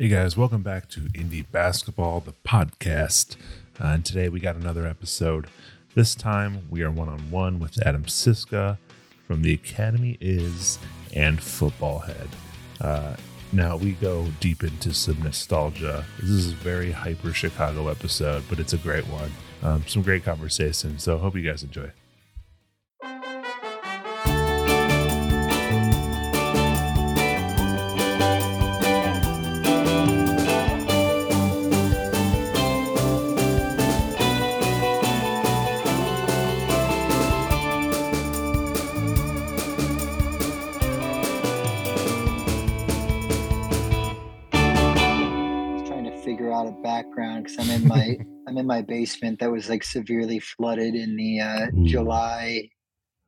Hey guys, welcome back to Indie Basketball, the podcast. Uh, and today we got another episode. This time we are one on one with Adam Siska from The Academy Is and Football Head. Uh, now we go deep into some nostalgia. This is a very hyper Chicago episode, but it's a great one. Um, some great conversation. So hope you guys enjoy. Basement that was like severely flooded in the uh, Ooh. July.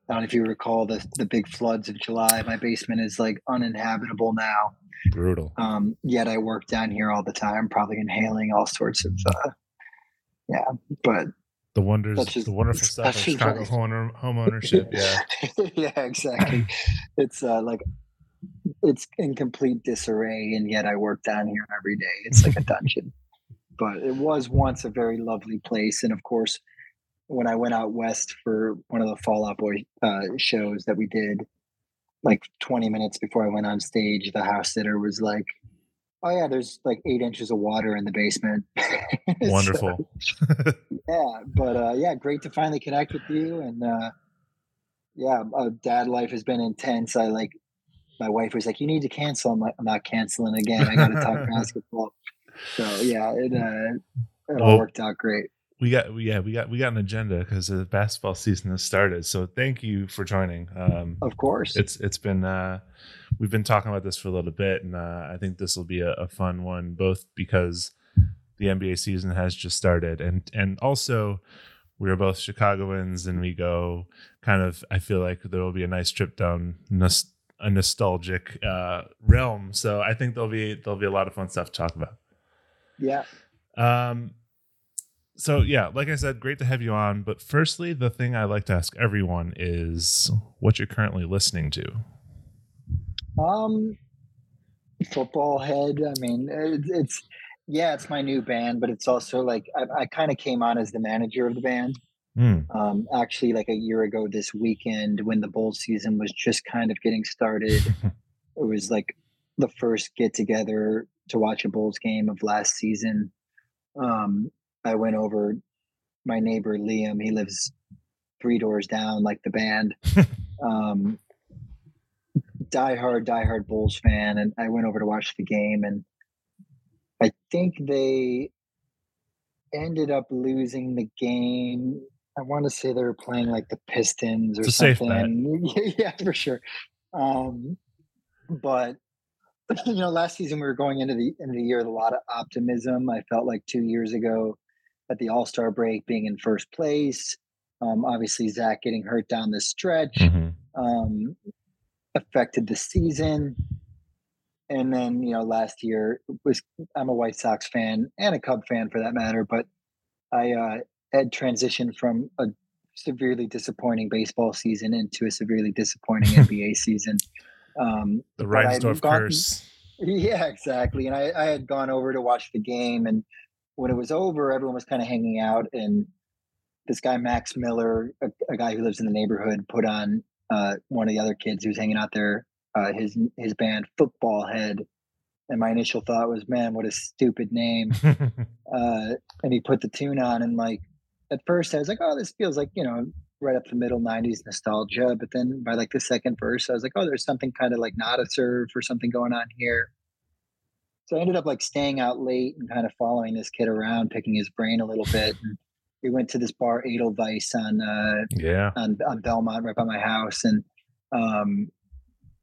I don't know if you recall the the big floods of July. My basement is like uninhabitable now. Brutal. Um, yet I work down here all the time, probably inhaling all sorts of. Uh, yeah, but The wonders, just- the wonderful stuff of Chicago right. home, home ownership. Yeah. yeah, exactly. it's uh, like it's in complete disarray, and yet I work down here every day. It's like a dungeon. But it was once a very lovely place, and of course, when I went out west for one of the Fall Out Boy uh, shows that we did, like 20 minutes before I went on stage, the house sitter was like, "Oh yeah, there's like eight inches of water in the basement." So, Wonderful. yeah but uh yeah great to finally connect with you and uh yeah uh, dad life has been intense i like my wife was like you need to cancel i'm like i'm not canceling again i gotta talk basketball so yeah it uh it all Well- worked out great. we got yeah we got we got an agenda because the basketball season has started. So thank you for joining. Um of course. it's it's been uh we've been talking about this for a little bit and uh i think this will be a, a fun one both because the nba season has just started and and also we're both chicagoans and we go kind of i feel like there will be a nice trip down nos- a nostalgic uh realm. So i think there'll be there'll be a lot of fun stuff to talk about yeah um, so yeah, like I said, great to have you on. But firstly, the thing I like to ask everyone is what you're currently listening to. um football head i mean it, it's yeah it's my new band but it's also like i, I kind of came on as the manager of the band Hmm. um, actually like a year ago this weekend when the bowl season was just kind of getting started it was like the first get together to watch a bulls game of last season. Um, i went over my neighbor liam. He lives three doors down like the band. Um, die hard die hard bulls fan. And i went over to watch the game and i think they ended up losing the game. I want to say they were playing like the Pistons or It's a safe something. yeah, for sure. Um, but you know, last season we were going into the end of the year with a lot of optimism. I felt like two years ago at the All Star break, being in first place. Um, obviously, Zach getting hurt down the stretch Mhm. um, affected the season. And then, you know, last year was I'm a White Sox fan and a Cub fan for that matter, but I uh, had transitioned from a severely disappointing baseball season into a severely disappointing NBA season. Um, The Reinsdorf curse. yeah, exactly. And I, I had gone over to watch the game, and when it was over, everyone was kind of hanging out. And this guy, Max Miller, a, a guy who lives in the neighborhood, put on uh, one of the other kids who was hanging out there, uh, his his band, Football Head. And my initial thought was, man, what a stupid name. Uh, and he put the tune on, and like at first I was like, oh, this feels like you know right up the middle '90s nostalgia. But then by like the second verse, I was like, oh, there's something kind of like not a serve or something going on here. So I ended up like staying out late and kind of following this kid around, picking his brain a little bit. And we went to this bar, Edelweiss, on uh, yeah. on, on Belmont, right by my house, and um,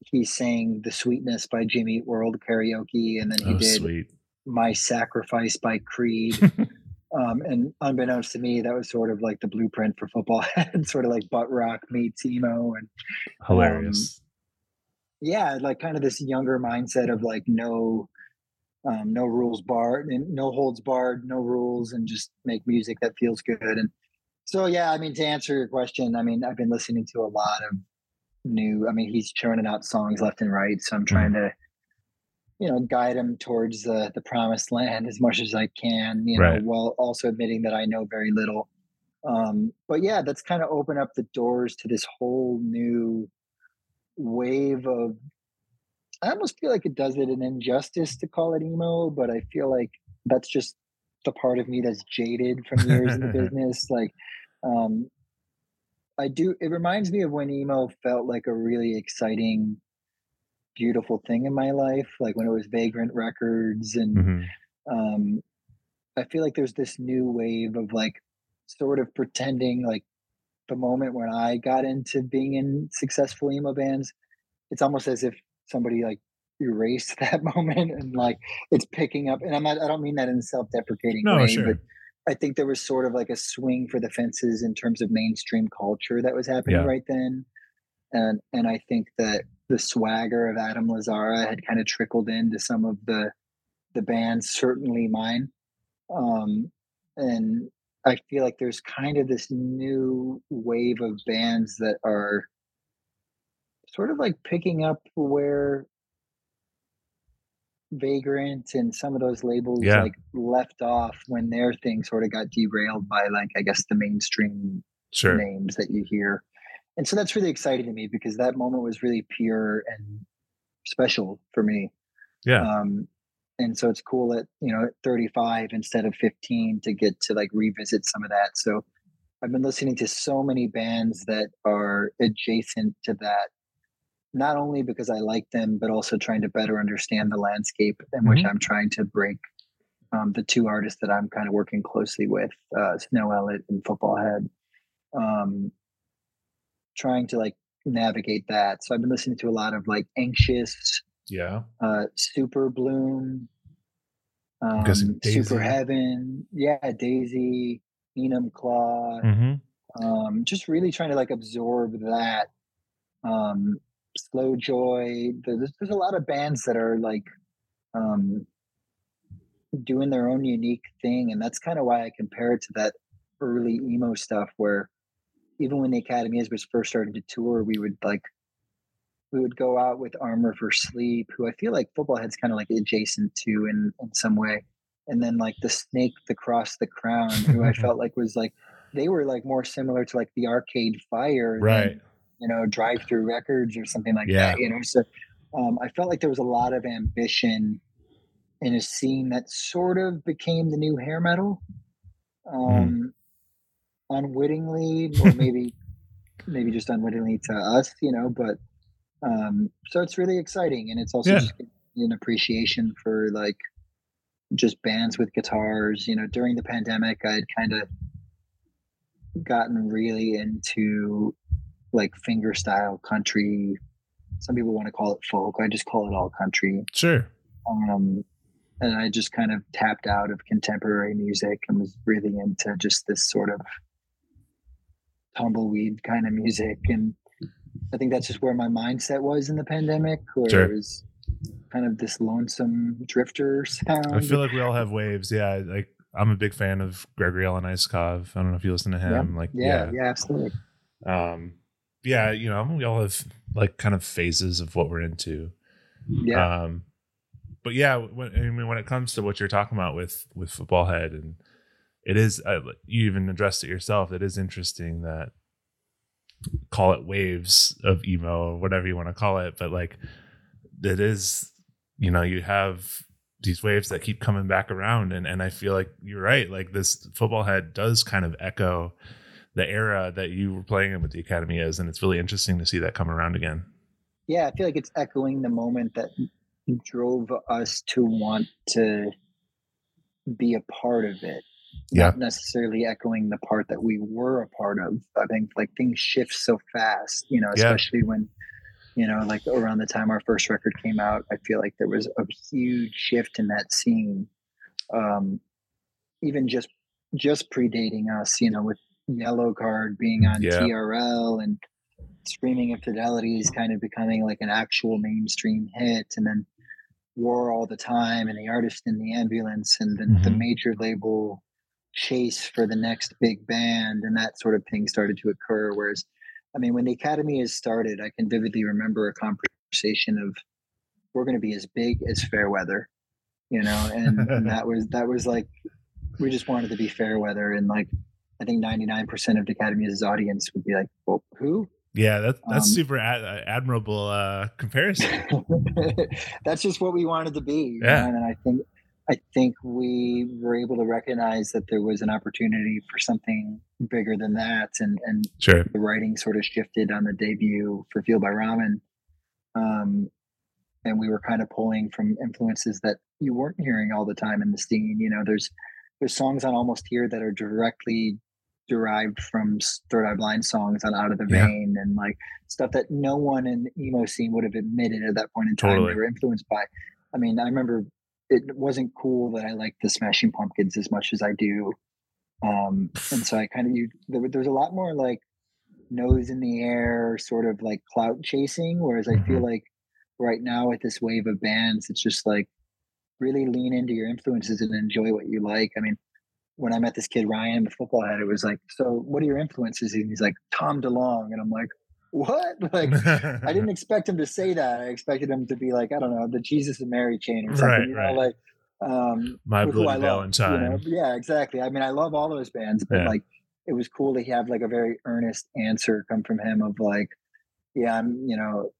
he sang "The Sweetness" by Jimmy World karaoke, and then he Oh, did sweet. "My Sacrifice" by Creed. Um, and unbeknownst to me, that was sort of like the blueprint for football head, sort of like butt rock meets emo. And Hilarious. yeah, like kind of this younger mindset of like no, um, no rules barred and no holds barred, no rules, and just make music that feels good. And so, yeah, I mean, to answer your question, I mean, I've been listening to a lot of new, I mean, he's churning out songs left and right. So I'm trying to you know guide them towards the the promised land as much as I can. You know, Right. while also admitting that I know very little. Um, but yeah, that's kind of opened up the doors to this whole new wave of. I almost feel like it does it an injustice to call it emo, but I feel like that's just the part of me that's jaded from years in the business. Like, um, I do. It reminds me of when emo felt like a really exciting, beautiful thing in my life, like when it was Vagrant Records, and Mhm. um, I feel like there's this new wave of like sort of pretending like the moment when I got into being in successful emo bands, it's almost as if somebody like erased that moment and like it's picking up. And I'm not. I don't mean that in a self-deprecating No, way, sure. but I think there was sort of like a swing for the fences in terms of mainstream culture that was happening Yeah. right then. And and I think that the swagger of Adam Lazzara had kind of trickled into some of the the bands, certainly mine. Um, and I feel like there's kind of this new wave of bands that are sort of like picking up where Vagrant and some of those labels Yeah. like left off when their thing sort of got derailed by like I guess the mainstream Sure. names that you hear. And so that's really exciting to me because that moment was really pure and special for me. Yeah. Um, and so it's cool at you know at 35 instead of 15 to get to like revisit some of that. So I've been listening to so many bands that are adjacent to that, not only because I like them, but also trying to better understand the landscape in which Mhm. I'm trying to break. Um, the two artists that I'm kind of working closely with, uh, Snow Ellet and Football Head, um, trying to like navigate that. So I've been listening to a lot of like Anxious, yeah. uh, Super Bloom, um, Super Heaven, yeah, Daisy, Enum Claw, hmm um, just really trying to like absorb that. Um, Slow Joy. There's, there's a lot of bands that are like um, doing their own unique thing, and that's kind of why I compare it to that early emo stuff where even when the Academy is was first starting to tour, we would like we would go out with Armor for Sleep, who I feel like Football Head's kind of like adjacent to in in some way, and then like the Snake, the Cross, the Crown, who I felt like was like they were like more similar to like the Arcade Fire, than, Right. you know, Drive-Thru Records or something like Yeah. that, you know. So um, I felt like there was a lot of ambition in a scene that sort of became the new hair metal, um, unwittingly, or maybe maybe just unwittingly to us, you know. But um, so it's really exciting, and it's also Yeah. just an appreciation for like just bands with guitars. You know, during the pandemic, I had kind of gotten really into like finger style country. Some people want to call it folk. I just call it all country. Sure. Um, and I just kind of tapped out of contemporary music and was really into just this sort of tumbleweed kind of music. And I think that's just where my mindset was in the pandemic, where Sure. it was kind of this lonesome drifter sound. I feel like we all have waves. Yeah. Like I'm a big fan of Gregory Alan Isakov. I don't know if you listen to him. Like, yeah, yeah, absolutely. Um, yeah, you know, we all have like kind of phases of what we're into. Yeah, Um, but yeah, when, I mean, when it comes to what you're talking about with with football head, and it is uh, you even addressed it yourself. It is interesting that call it waves of emo or whatever you want to call it, but like it is, you know, you have these waves that keep coming back around, and and I feel like you're right. Like this football head does kind of echo the era that you were playing in with the academy is, and it's really interesting to see that come around again. yeah. I feel like it's echoing the moment that drove us to want to be a part of it. Yeah. Not necessarily echoing the part that we were a part of. I think like things shift so fast, you know, Yeah. especially when, you know, like around the time our first record came out, I feel like there was a huge shift in that scene. Um, even just just predating us, you know, with Yellowcard being on Yeah. TRL and Screaming Infidelities kind of becoming like an actual mainstream hit, and then War All the Time and the Artist in the Ambulance, and then the Mhm. major label chase for the next big band, and that sort of thing started to occur. Whereas, I mean, when the Academy Is started, I can vividly remember a conversation of we're going to be as big as Fairweather, you know, and, and that was that was like we just wanted to be Fairweather, and like I think ninety nine percent of the Academy's audience would be like, well, who? Yeah, that's that's um, super ad- admirable uh, comparison. that's just what we wanted to be. Yeah, and I think I think we were able to recognize that there was an opportunity for something bigger than that, and and sure. the writing sort of shifted on the debut for Fueled by Ramen, um, and we were kind of pulling from influences that you weren't hearing all the time in the scene. You know, there's there's songs on Almost Here that are directly derived from Third Eye Blind songs on Out of the yeah. Vein and like stuff that no one in the emo scene would have admitted at that point in time totally. they were influenced by. I mean, I remember it wasn't cool that I liked the Smashing Pumpkins as much as I do. Um, and so I kind of, you, there, there's a lot more like nose in the air, sort of like clout chasing. Whereas I feel mm-hmm. like right now with this wave of bands, it's just like really lean into your influences and enjoy what you like. I mean, when I met this kid Ryan, the football head, it was like, "So, what are your influences?" And he's like, "Tom DeLonge," and I'm like, "What?" Like, I didn't expect him to say that. I expected him to be like, I don't know, the Jesus and Mary chain or something. Right, you know, right. like um, my bloody Valentine. Love, you know? Yeah, exactly. I mean, I love all those bands, but yeah. like, it was cool to have like a very earnest answer come from him of like, yeah, I'm, you know,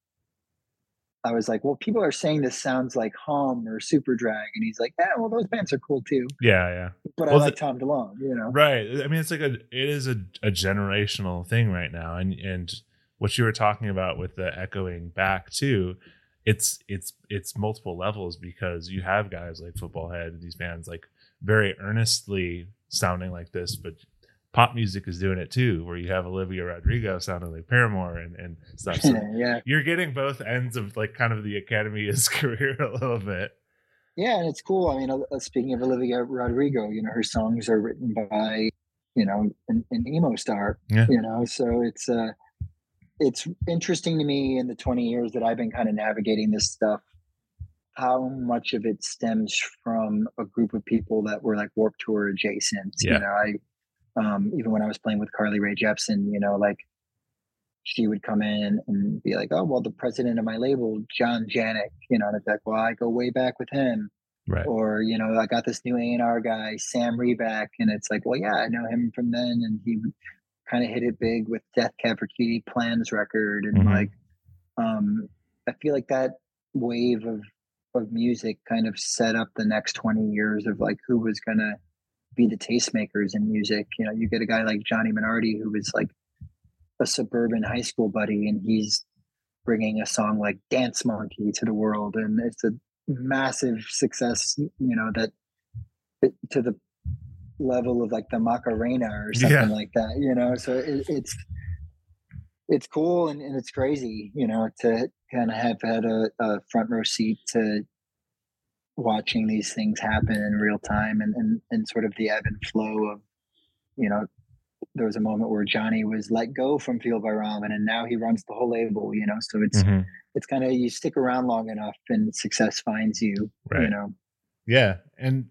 I was like, well, people are saying this sounds like Hum or Superdrag, and he's like, yeah, well, those bands are cool too. Yeah, yeah. But well, I like the, Tom DeLonge, you know. Right. I mean, it's like a it is a, a generational thing right now, and and what you were talking about with the echoing back too, it's it's it's multiple levels because you have guys like Football Head, these bands like very earnestly sounding like this, but pop music is doing it too, where you have Olivia Rodrigo sounding like Paramore and, and stuff. So yeah. You're getting both ends of like kind of the Academy's career a little bit. Yeah, and it's cool. I mean, uh, speaking of Olivia Rodrigo, you know, her songs are written by, you know, an, an emo star. Yeah. You know, so it's uh it's interesting to me in the 20 years that I've been kind of navigating this stuff, how much of it stems from a group of people that were like Warped Tour adjacent. Yeah. You know, I um, even when I was playing with Carly Rae Jepsen, you know, like she would come in and be like, "Oh, well, the president of my label, John Janick, you know," and it's like, "Well, I go way back with him." Right. Or you know, I got this new A and R guy, Sam Riback, and it's like, well, yeah, I know him from then, and he kind of hit it big with Death Cab for Cutie Plans record, and mm-hmm. like, um, I feel like that wave of of music kind of set up the next 20 years of like who was gonna be the tastemakers in music. You know, you get a guy like Johnny Minardi who was like a suburban high school buddy, and he's bringing a song like Dance Monkey to the world, and it's a massive success. You know that to the level of like the Macarena or something yeah. like that. You know, so it, it's it's cool and, and it's crazy. You know, to kind of have had a, a front row seat to watching these things happen in real time and, and, and sort of the ebb and flow of, you know, there was a moment where Johnny was let go from Fueled by Ramen and now he runs the whole label, you know, so it's, mm-hmm. it's kind of, you stick around long enough and success finds you, right. you know? Yeah. And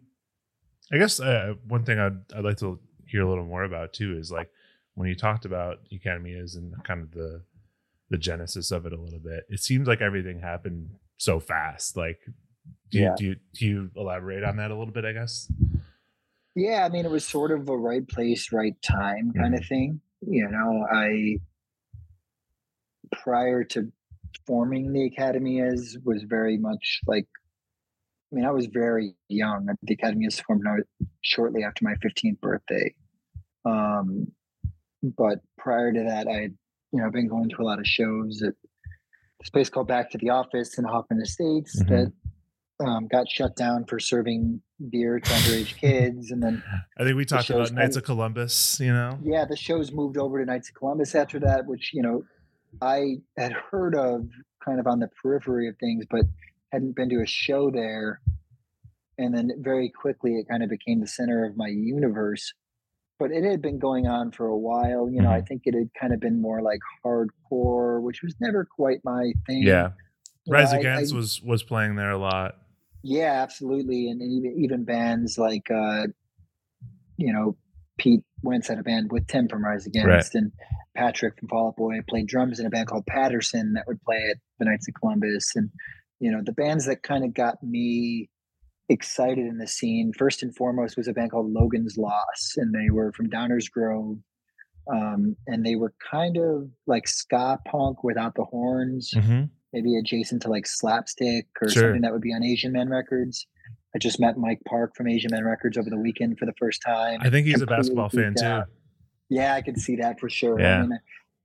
I guess uh, one thing I'd, I'd like to hear a little more about too, is like when you talked about Academy is and kind of the, the genesis of it a little bit, it seems like everything happened so fast. Like do you, yeah. do you, do you elaborate on that a little bit? I guess. Yeah, I mean, it was sort of a right place, right time kind mm-hmm. of thing. You know, I prior to forming the academy as was very much like I mean, I was very young. The academy was formed shortly after my 15th birthday. Um, but prior to that, I had, you know, been going to a lot of shows at this place called Back to the Office in Hoffman Estates mm-hmm. that um, got shut down for serving beer to underage kids, and then I think we talked about Knights of Columbus. You know, yeah, the shows moved over to Knights of Columbus after that, which you know I had heard of kind of on the periphery of things, but hadn't been to a show there. And then very quickly, it kind of became the center of my universe. But it had been going on for a while. You know, mm-hmm. I think it had kind of been more like hardcore, which was never quite my thing. Yeah. Rise Against I, I, was was playing there a lot. Yeah, absolutely, and even even bands like uh, you know Pete Wentz had a band with Tim from Rise Against, right. and Patrick from Fall Out Boy played drums in a band called Patterson that would play at the Knights of Columbus, and you know, the bands that kind of got me excited in the scene, first and foremost, was a band called Logan's Loss, and they were from Downers Grove. Um, and they were kind of like ska punk without the horns, hmm maybe adjacent to like slapstick or Sure. something that would be on Asian man Records. I just met Mike Park from Asian man Records over the weekend for the first time. I think he's a basketball fan geeked too. Yeah, I can see that for sure. Yeah. I mean,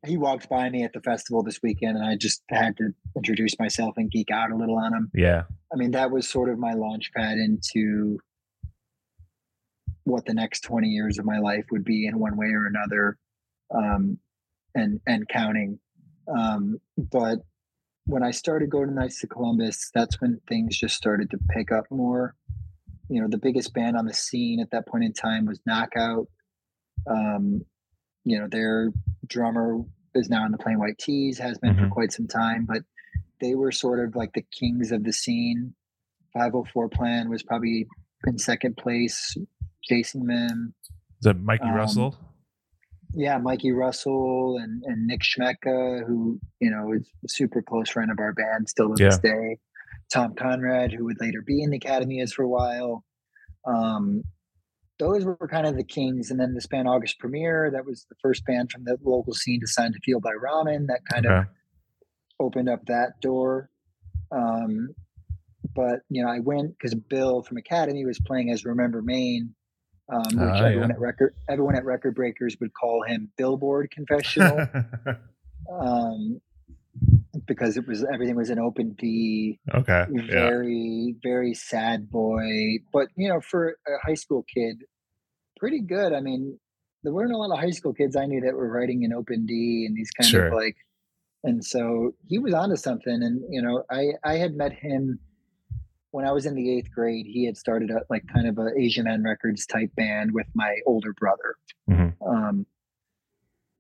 he walked by me at the festival this weekend, and I just had to introduce myself and geek out a little on him. Yeah. I mean, that was sort of my launch pad into what the next 20 years of my life would be in one way or another, um, and and counting. Um, but when I started going to Knights to Columbus, that's when things just started to pick up more. You know, the biggest band on the scene at that point in time was Knockout. Um, you know, their drummer is now in the Plain White T's, has been for Mhm. quite some time, but they were sort of like the kings of the scene. 504 Plan was probably in second place, jason them. Is that Mikey Um, Russell? Yeah, Mikey Russell and, and Nick Schmecka, who, you know, is a super close friend of our band still to this day. Tom Conrad, who would later be in the Academy is for a while. Um, those were kind of the kings. And then this band August Premiere, that was the first band from the local scene to sign to Fueled by Ramen. That kind of opened up that door. Um, but you know, I went because Bill from Academy was playing as Remember Maine, um, which Ah, everyone yeah. at record everyone at Record Breakers would call him Billboard Confessional, um, because it was everything was an open D, okay. Yeah. very very sad boy. But you know, for a high school kid, pretty good. I mean, there weren't a lot of high school kids I knew that were writing in open D and these kind Sure. of like and so he was onto something and you know i i had met him when i was in the eighth grade he had started a like kind of a asian man records type band with my older brother Mhm. um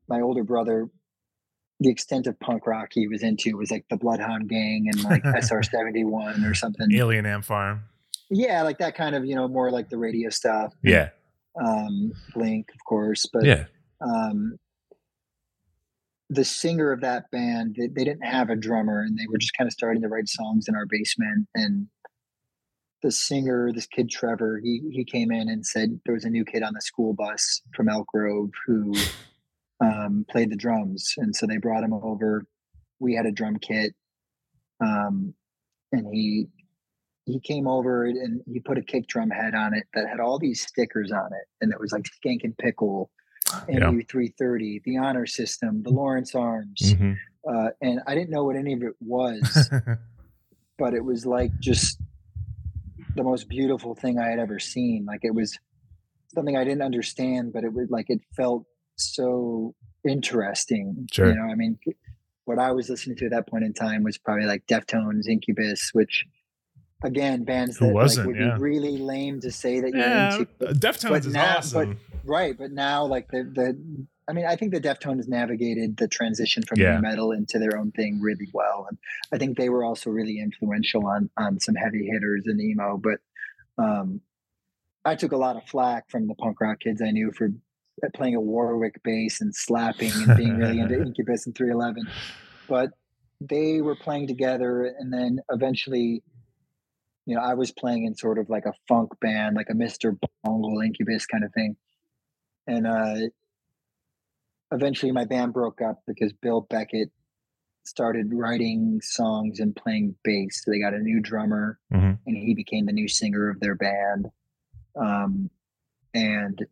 my older brother the extent of punk rock he was into was like the bloodhound gang and like SR seventy one or something Alien Ant Farm. yeah like that kind of you know more like the radio stuff Yeah. um blink of course but Yeah. um, the singer of that band they, they didn't have a drummer and they were just kind of starting to write songs in our basement and the singer this kid trevor he he came in and said there was a new kid on the school bus from elk grove who um, played the drums and so they brought him over we had a drum kit um, and he he came over and he put a kick drum head on it that had all these stickers on it and it was like Skankin' Pickle Yeah. MU 330, the honor system, the Lawrence arms. Mhm. Uh, and I didn't know what any of it was, but it was like just the most beautiful thing I had ever seen. Like it was something I didn't understand, but it was like it felt so interesting. Sure. You know, I mean, what I was listening to at that point in time was probably like Deftones, Incubus, which again, bands Who that like, would yeah. be really lame to say that you're yeah. into. Deftones but is now- awesome. Right, but now like the the I mean, I think the Deftones navigated the transition from Yeah. metal into their own thing really well, and I think they were also really influential on on some heavy hitters in emo. But um, I took a lot of flack from the punk rock kids I knew for playing a Warwick bass and slapping and being really into Incubus and 311. But they were playing together, and then eventually, you know, I was playing in sort of like a funk band, like a Mr. Bungle Incubus kind of thing. And uh, eventually my band broke up because Bill Beckett started writing songs and playing bass. So they got a new drummer Mhm. and he became the new singer of their band. Um, and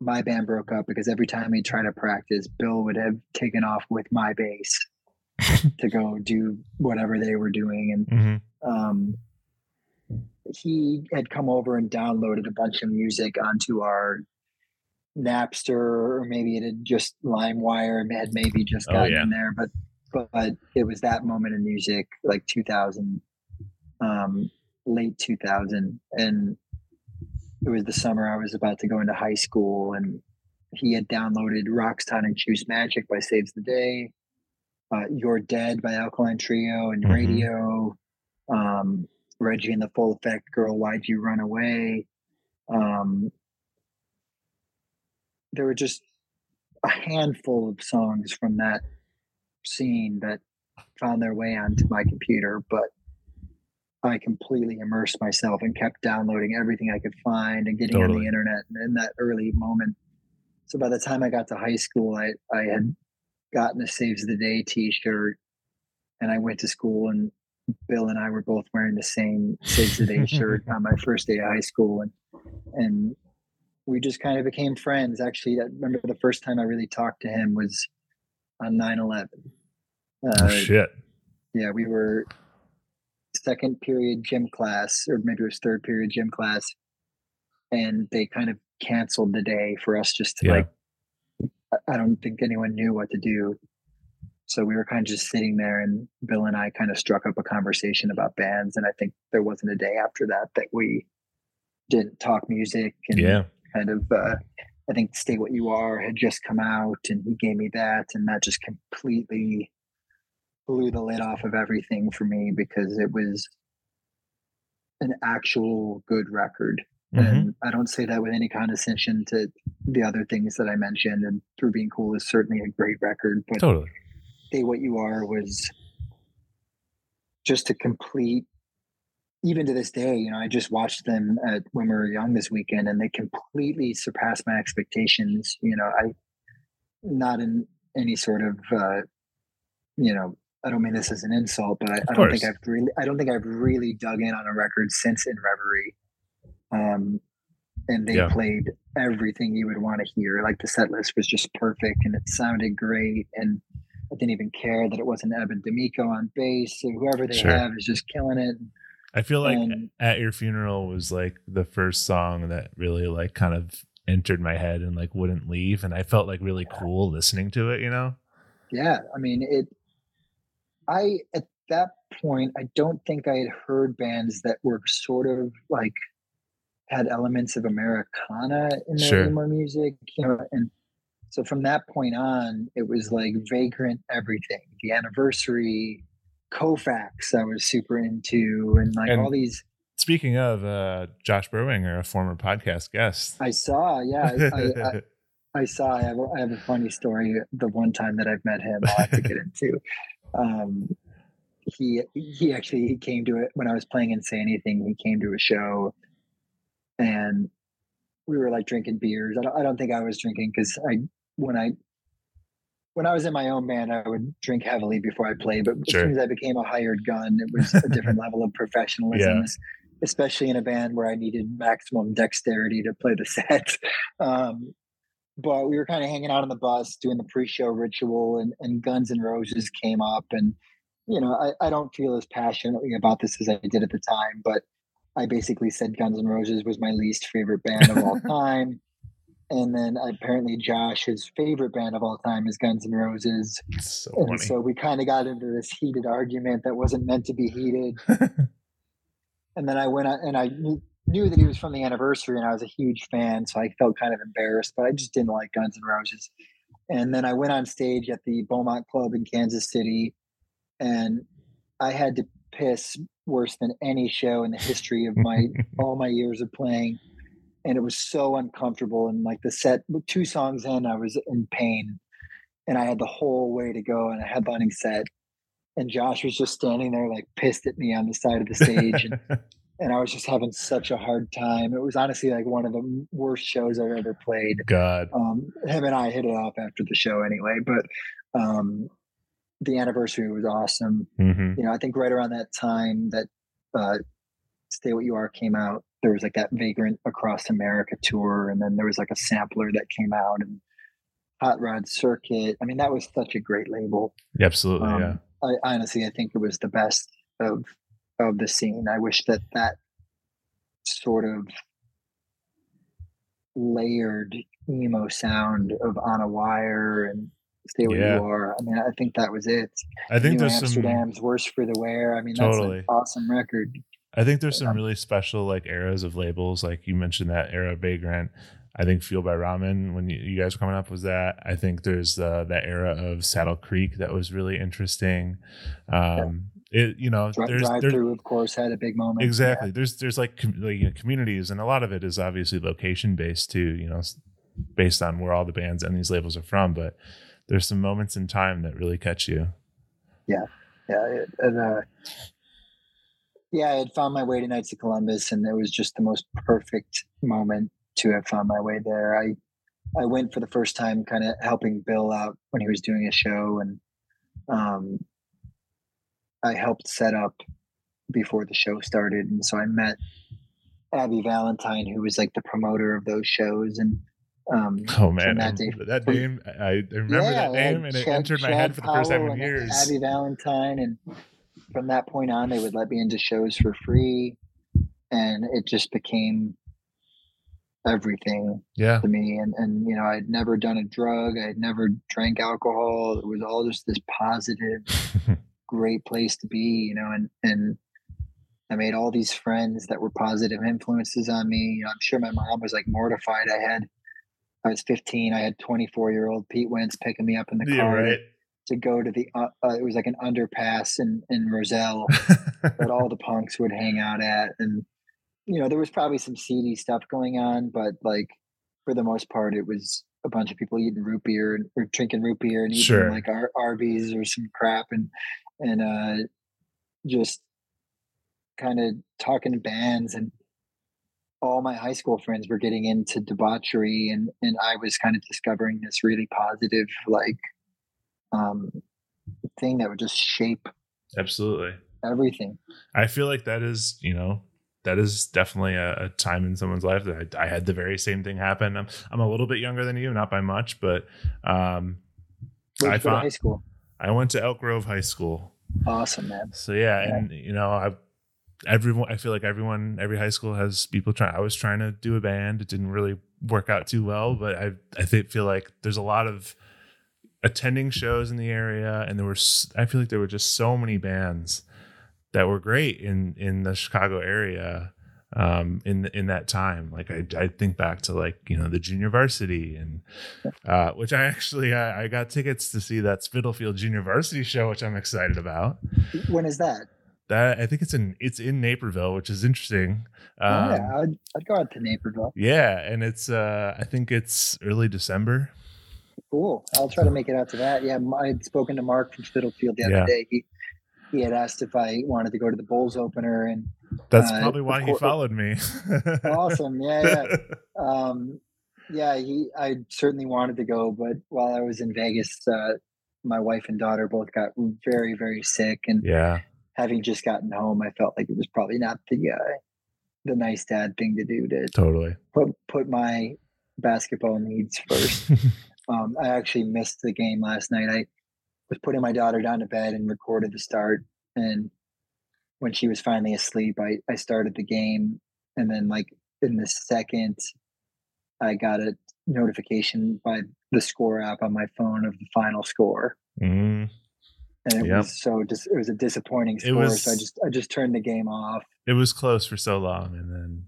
my band broke up because every time we tried to practice, Bill would have taken off with my bass to go do whatever they were doing. And Mhm. um, he had come over and downloaded a bunch of music onto our Napster, or maybe it had just LimeWire and had maybe just Oh, gotten yeah. in there, but but it was that moment in music, like 2000, um, late 2000, and it was the summer I was about to go into high school, and he had downloaded Rocks Tonic Juice Magic by Saves the Day, uh, You're Dead by Alkaline Trio and Mhm. Radio, um, Reggie and the Full Effect Girl, Why'd You Run Away? Um, there were just a handful of songs from that scene that found their way onto my computer, but I completely immersed myself and kept downloading everything I could find and getting on the internet and in that early moment. So by the time I got to high school, I, I had gotten a Saves the Day t-shirt and I went to school and Bill and I were both wearing the same Saves the Day shirt on my first day of high school and and we just kind of became friends. Actually, I remember the first time I really talked to him was on 9-11. oh Uh, shit. yeah, we were second period gym class, or maybe it was third period gym class, and they kind of canceled the day for us just to Yeah. like. I- don't think anyone knew what to do, so we were kind of just sitting there, and Bill and I kind of struck up a conversation about bands, and I think there wasn't a day after that that we didn't talk music and Yeah. kind of. Uh, I think "Stay What You Are" had just come out, and he gave me that, and that just completely blew the lid off of everything for me because it was an actual good record. Mhm. And I don't say that with any condescension to the other things that I mentioned. And Through Being Cool is certainly a great record, but Totally. Stay What You Are was just a complete, even to this day, you know, I just watched them at when we were young this weekend and they completely surpassed my expectations. You know, I, not in any sort of, uh, you know, I don't mean this as an insult, but I, I don't think. I've really, I don't think I've really dug in on a record since In Reverie. Um, and they Yeah. played everything you would want to hear. Like the set list was just perfect and it sounded great. And I didn't even care that it wasn't Eben D'Amico on bass. So whoever they Sure. have is just killing it. I feel like And- at your funeral was like the first song that really like kind of entered my head and like wouldn't leave and I felt like really cool listening to it, you know? Yeah, I mean it. I at that point, I don't think I had heard bands that were sort of like had elements of Americana in their Sure. emo music, you know, and so from that point on, it was like vagrant everything. The anniversary, Koufax, I was super into, and like And- all these. Speaking of uh Josh Berwanger, a former podcast guest. I saw, yeah, I, I, I, I saw. I have, I have a funny story. The one time that I've met him, I'll have to get into. Um, he he actually he came to it when I was playing and say anything. He came to a show, and we were like drinking beers. I don't, I don't think I was drinking because I when I when I was in my own band, I would drink heavily before I played. But as soon as I became a hired gun, it was a different level of professionalism. Yeah. Especially in a band where I needed maximum dexterity to play the set. Um, but we were kind of hanging out on the bus doing the pre-show ritual and, and Guns N' Roses came up and you know I, I don't feel as passionately about this as i did at the time but i basically said Guns N' Roses was my least favorite band of all time and then apparently josh's favorite band of all time is Guns N' Roses so and funny. so we kind of got into this heated argument that wasn't meant to be heated and then I went out and I knew, that he was from the anniversary, and I was a huge fan, so I felt kind of embarrassed, but I just didn't like Guns N' Roses. And then I went on stage at the Beaumont Club in Kansas City, and I had to piss worse than any show in the history of my all my years of playing. And it was so uncomfortable. And like the set, two songs in, I was in pain, and I had the whole way to go and a headlining set. And Josh was just standing there, like pissed at me on the side of the stage. and and I was just having such a hard time. It was honestly like one of the worst shows I've ever played. God. Um, him and I hit it off after the show anyway, but um, the anniversary was awesome. hmm You know, I think right around that time that uh, "Stay What You Are" came out, there was like that Vagrant Across America tour, and then there was like a sampler that came out and Hot Rod Circuit. I mean, that was such a great label. Absolutely, Um, yeah. I honestly, I think it was the best of of the scene. I wish that that sort of layered emo sound of On a Wire and Stay Where Yeah. You Are. I mean, I think that was it. I think New there's some Amsterdam's Worse for the Wear. I mean, that's Totally. an awesome record. I think there's some Um, really special like eras of labels. Like you mentioned that era of Vagrant. I think Fueled by Ramen when you, you guys were coming up was that. I think there's uh, that era of Saddle Creek that was really interesting. Um, It you know Dri- there's Drive-Thru of course, had a big moment. exactly there's there's like, com- like you know, communities and a lot of it is obviously location based too. You know, based on where all the bands and these labels are from. But there's some moments in time that really catch you. yeah, it, it, uh, yeah. I had found my way to Knights of Columbus, and it was just the most perfect moment to have found my way there. I I went for the first time, kind of helping Bill out when he was doing a show, and um, I helped set up before the show started, and so I met Abby Valentine, who was like the promoter of those shows, and um, oh man, that, day, that name I remember yeah, that name, and it entered my head for the first time in years. Abby Valentine, and from that point on, they would let me into shows for free, and it just became everything yeah. to me. And and you know, I'd never done a drug, I'd never drank alcohol. It was all just this positive, great place to be, you know, and and I made all these friends that were positive influences on me. You know, I'm sure my mom was like mortified. I had, I was 15. I had 24 year old Pete Wentz picking me up in the yeah, car right. to, go to the. Uh, uh, it was like an underpass in in Roselle that all the punks would hang out at, and you know there was probably some seedy stuff going on, but like for the most part, it was a bunch of people eating root beer and or drinking root beer and eating sure. like Ar- Arby's or some crap and and uh just kind of talking bands and all my high school friends were getting into debauchery and and I was kind of discovering this really positive like um thing that would just shape absolutely everything. I feel like that is, you know, that is definitely a, a time in someone's life that I, I, had the very same thing happen. I'm I'm a little bit younger than you, not by much, but um I found high school. I went to Elk Grove High School. Awesome, man. So yeah, yeah. and you know, I everyone i feel like everyone every high school has people trying i was trying to do a band it didn't really work out too well but i i think, feel like there's a lot of attending shows in the area and there were i feel like there were just so many bands that were great in in the chicago area um in in that time like i i think back to like you know the junior varsity and uh which i actually I, I got tickets to see that spitalfield junior varsity show which i'm excited about when is that that I think it's in it's in Naperville, which is interesting. Um, oh, yeah, um, I'd, I'd, go out to Naperville. Yeah, and it's uh I think it's early December. Cool. I'll try to make it out to that. Yeah, I'd spoken to Mark from Spitalfield the other yeah. day. He he had asked if I wanted to go to the Bulls opener, and that's uh, probably why he followed me. awesome. Yeah, yeah. Um, yeah, he. I certainly wanted to go, but while I was in Vegas, uh, my wife and daughter both got very, very sick, and yeah, having just gotten home, I felt like it was probably not the uh, the nice dad thing to do to totally put put my basketball needs first. um, I actually missed the game last night. I was putting my daughter down to bed and recorded the start, and when she was finally asleep, I I started the game, and then like in the second, I got a notification by the score app on my phone of the final score. Mm and it yep. was so just it was a disappointing score. Was, so I just I just turned the game off. It was close for so long, and then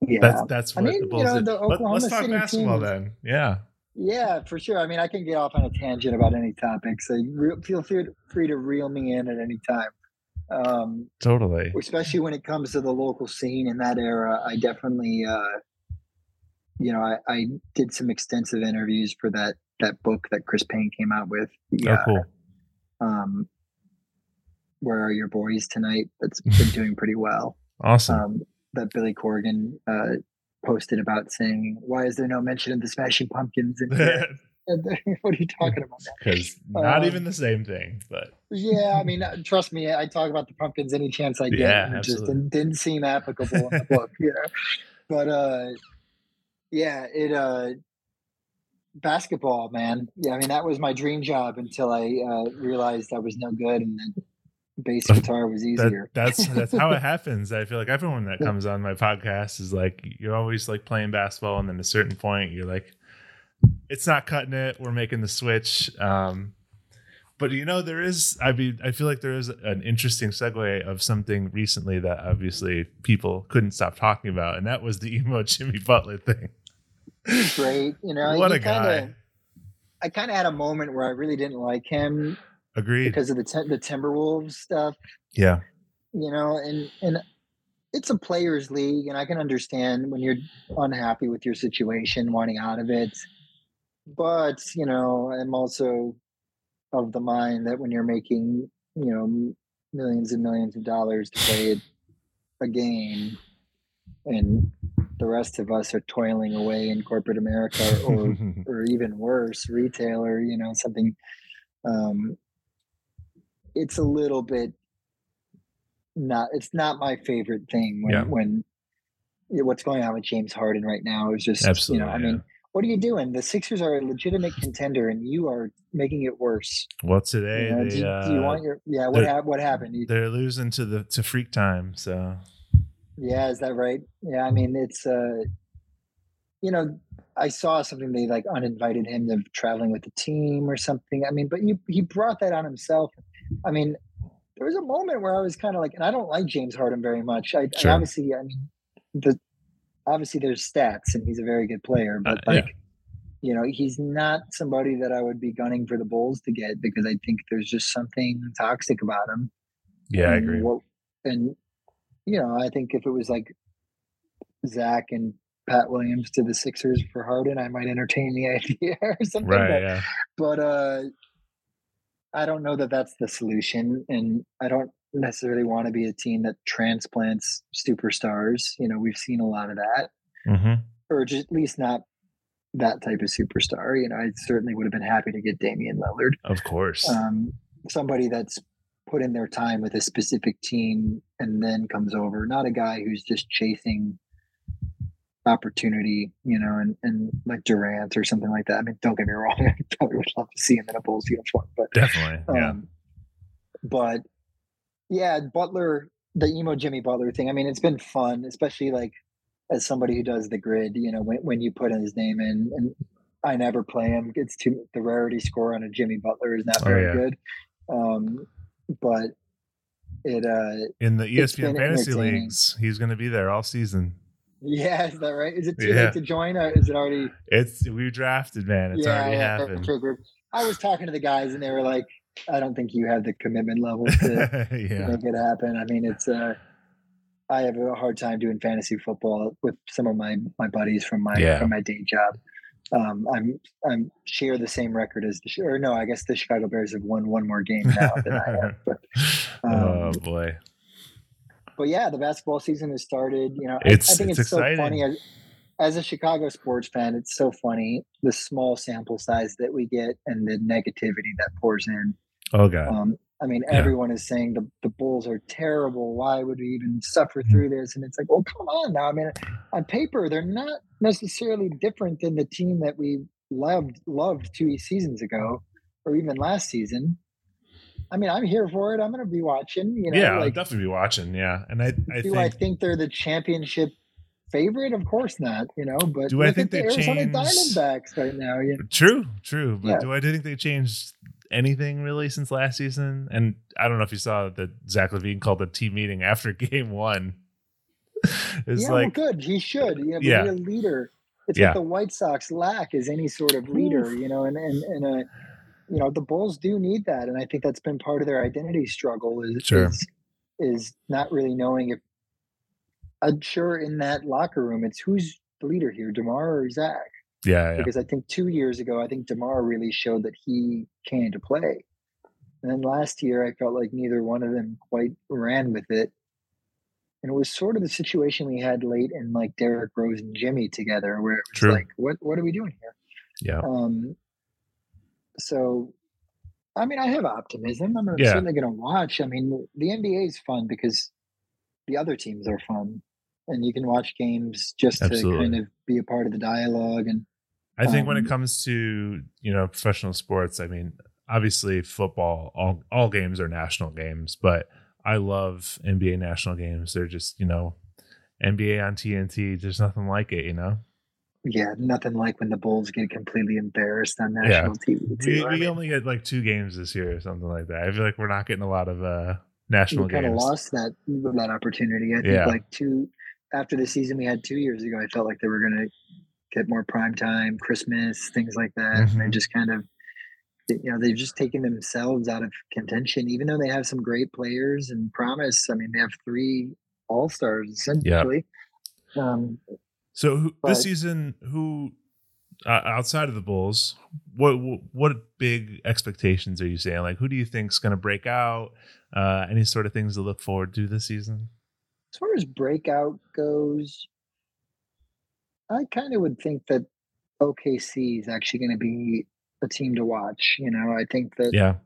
yeah, that's that's what I mean, the Bulls you know, the Let, us talk City basketball then. Yeah. Yeah, for sure. I mean, I can get off on a tangent about any topic, so feel free to, free to reel me in at any time. Um, totally. Especially when it comes to the local scene in that era, I definitely, uh, you know, I, I did some extensive interviews for that that book that Chris Payne came out with. Yeah. Oh, cool um, "Where Are Your Boys Tonight?" That's been doing pretty well. Awesome. Um, that Billy Corgan uh, posted about saying, "Why is there no mention of the Smashing Pumpkins?" And, what are you talking about? Because not um, even the same thing, but yeah, I mean, uh, trust me, I talk about the pumpkins any chance I get. Yeah, it just didn't, didn't, seem applicable in the book, you know. But uh, yeah, it uh, basketball, man. Yeah, I mean that was my dream job until I uh, realized I was no good, and then bass guitar was easier. That, that's that's how it happens. I feel like everyone that comes on my podcast is like you're always like playing basketball, and then at a certain point you're like, it's not cutting it. We're making the switch. Um, but you know there is i mean i feel like there is an interesting segue of something recently that obviously people couldn't stop talking about and that was the emo jimmy butler thing great. You know, what a kinda, guy. I kind of had a moment where I really didn't like him. Agreed. Because of the the Timberwolves stuff. Yeah. You know, and and it's a players' league, and I can understand when you're unhappy with your situation, wanting out of it. But you know, I'm also of the mind that when you're making you know millions and millions of dollars to play a game, and the rest of us are toiling away in corporate America, or or even worse, retailer. You know, something. Um, it's a little bit not. It's not my favorite thing when Yeah. when what's going on with James Harden right now is just Absolutely, You know, I yeah. mean, what are you doing? The Sixers are a legitimate contender, and you are making it worse. well, today You know, they, do, you- uh, do you want your yeah? What they're- what happened? You- they're losing to the to freak time. So yeah, is that right? Yeah, I mean, it's uh, you know, I saw something they like uninvited him to traveling with the team or something. I mean, but you he brought that on himself. I mean, there was a moment where I was kind of like, and I don't like James Harden very much. I, I Sure. obviously, I mean, the obviously there's stats, and he's a very good player, but Uh, yeah. like. You know, he's not somebody that I would be gunning for the Bulls to get because I think there's just something toxic about him. yeah, I agree. What, and you know, I think if it was like Zach and Pat Williams to the Sixers for Harden, I might entertain the idea or something. Right? But, Yeah. but uh, I don't know that that's the solution, and I don't necessarily want to be a team that transplants superstars. You know, we've seen a lot of that, hmm or just at least not that type of superstar. You know, I certainly would have been happy to get Damian Lillard Of course. um, somebody that's put in their time with a specific team and then comes over, not a guy who's just chasing opportunity, you know, and, and like Durant or something like that. I mean, don't get me wrong, I probably would love to see him in a Bulls uniform, but Definitely. Yeah. um, but yeah, Butler, the emo Jimmy Butler thing. I mean, it's been fun, especially like as somebody who does the grid. You know, when when you put his name in, and I never play him. It's too the rarity score on a Jimmy Butler is not Oh, very yeah. good. Um, but it, uh, In the ESPN fantasy leagues, he's going to be there all season. Yeah, is that right? Is it too Yeah. late to join, or is it already? It's we drafted, man. It's already I happened. figured. I was talking to the guys, and they were like, "I don't think you have the commitment level to." yeah. make it happen. I mean, it's uh, I have a hard time doing fantasy football with some of my my buddies from my Yeah. from my day job. Um, I'm I'm share the same record as the or no, I guess the Chicago Bears have won one more game now than I have. But oh um, boy. But yeah, the basketball season has started. You know, I- It's- I, think it's it's, so funny as, as a Chicago sports fan. It's so funny the small sample size that we get and the negativity that pours in. Oh god. Um, I mean, Yeah. everyone is saying the, the Bulls are terrible. Why would we even suffer Mm-hmm. through this? And it's like, well, come on now. I mean, on paper, they're not necessarily different than the team that we loved loved two seasons ago, or even last season. I mean, I'm here for it. I'm going to be watching. You know, yeah, I'll definitely be watching. Yeah, and I, I do think I think they're the championship favorite? Of course not. You know, but Do I think the they Arizona changed- Diamondbacks right now. You know? True, true. But Yeah. do I do think they changed anything really since last season? And I don't know if you saw that Zach LaVine called a team meeting after game one. it's yeah, like, well, good. He should. You know, Yeah. be a leader. It's Yeah. what the White Sox lack is any sort of leader. You know, and and and uh, you know the Bulls do need that, and I think that's been part of their identity struggle. Is Sure. is, is not really knowing if. I'm sure in that locker room, it's who's the leader here, Demar or Zach? yeah, yeah, Because I think two years ago, I think Demar really showed that he came to play. And then last year, I felt like neither one of them quite ran with it. And it was sort of the situation we had late in like Derrick Rose and Jimmy together, where it was True. like, what what are we doing here? yeah. Um, so, I mean, I have optimism. I'm Yeah. certainly going to watch. I mean, the NBA is fun because the other teams are fun, and you can watch games just to kind of be a part of the dialogue. And I think when it um, comes to you know professional sports, I mean, obviously football, all all games are national games, but I love NBA national games. They're just you know NBA on TNT. There's nothing like it, you know. Yeah, nothing like when the Bulls get completely embarrassed on Yeah. national TV. Too. We, we mean, only get like two games this year or something like that. I feel like we're not getting a lot of uh national we kind of lost that that opportunity. I think Yeah. like two after the season we had two years ago, I felt like they were going to get more prime time, Christmas, things like that, and they Mhm. just kind of, you know, they've just taken themselves out of contention. Even though they have some great players and promise, I mean, they have three all stars essentially. Um, So who, But- this season, who uh, outside of the Bulls, what what big expectations are you saying? Like, who do you think's going to break out? Uh, any sort of things to look forward to this season? As far as breakout goes, I kind of would think that OKC is actually going to be a team to watch. You know, I think that yeah.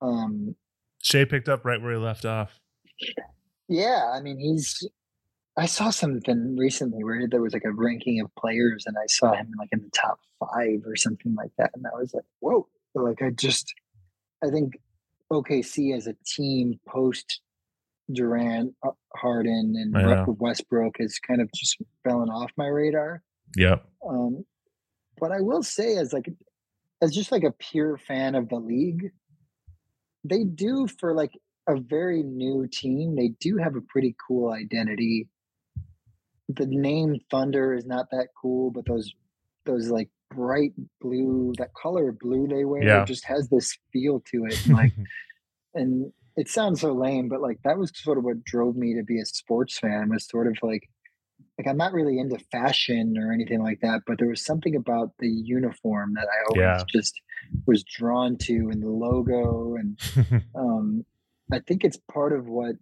Um, Shai picked up right where he left off. Yeah, I mean, he's. I saw something recently where there was like a ranking of players, and I saw him like in the top five or something like that, and I was like, "Whoa!" Like, I just, I think OKC as a team post Durant, uh, Harden, and Westbrook has kind of just fallen off my radar. Yeah. Um, but I will say, as like, as just like a pure fan of the league, they do for like a very new team. They do have a pretty cool identity. The name Thunder is not that cool, but those those like bright blue, that color blue they wear yeah. just has this feel to it. like, and it sounds so lame, but like that was sort of what drove me to be a sports fan. Was sort of like like I'm not really into fashion or anything like that, but there was something about the uniform that I always yeah. just was drawn to and the logo and um I think it's part of what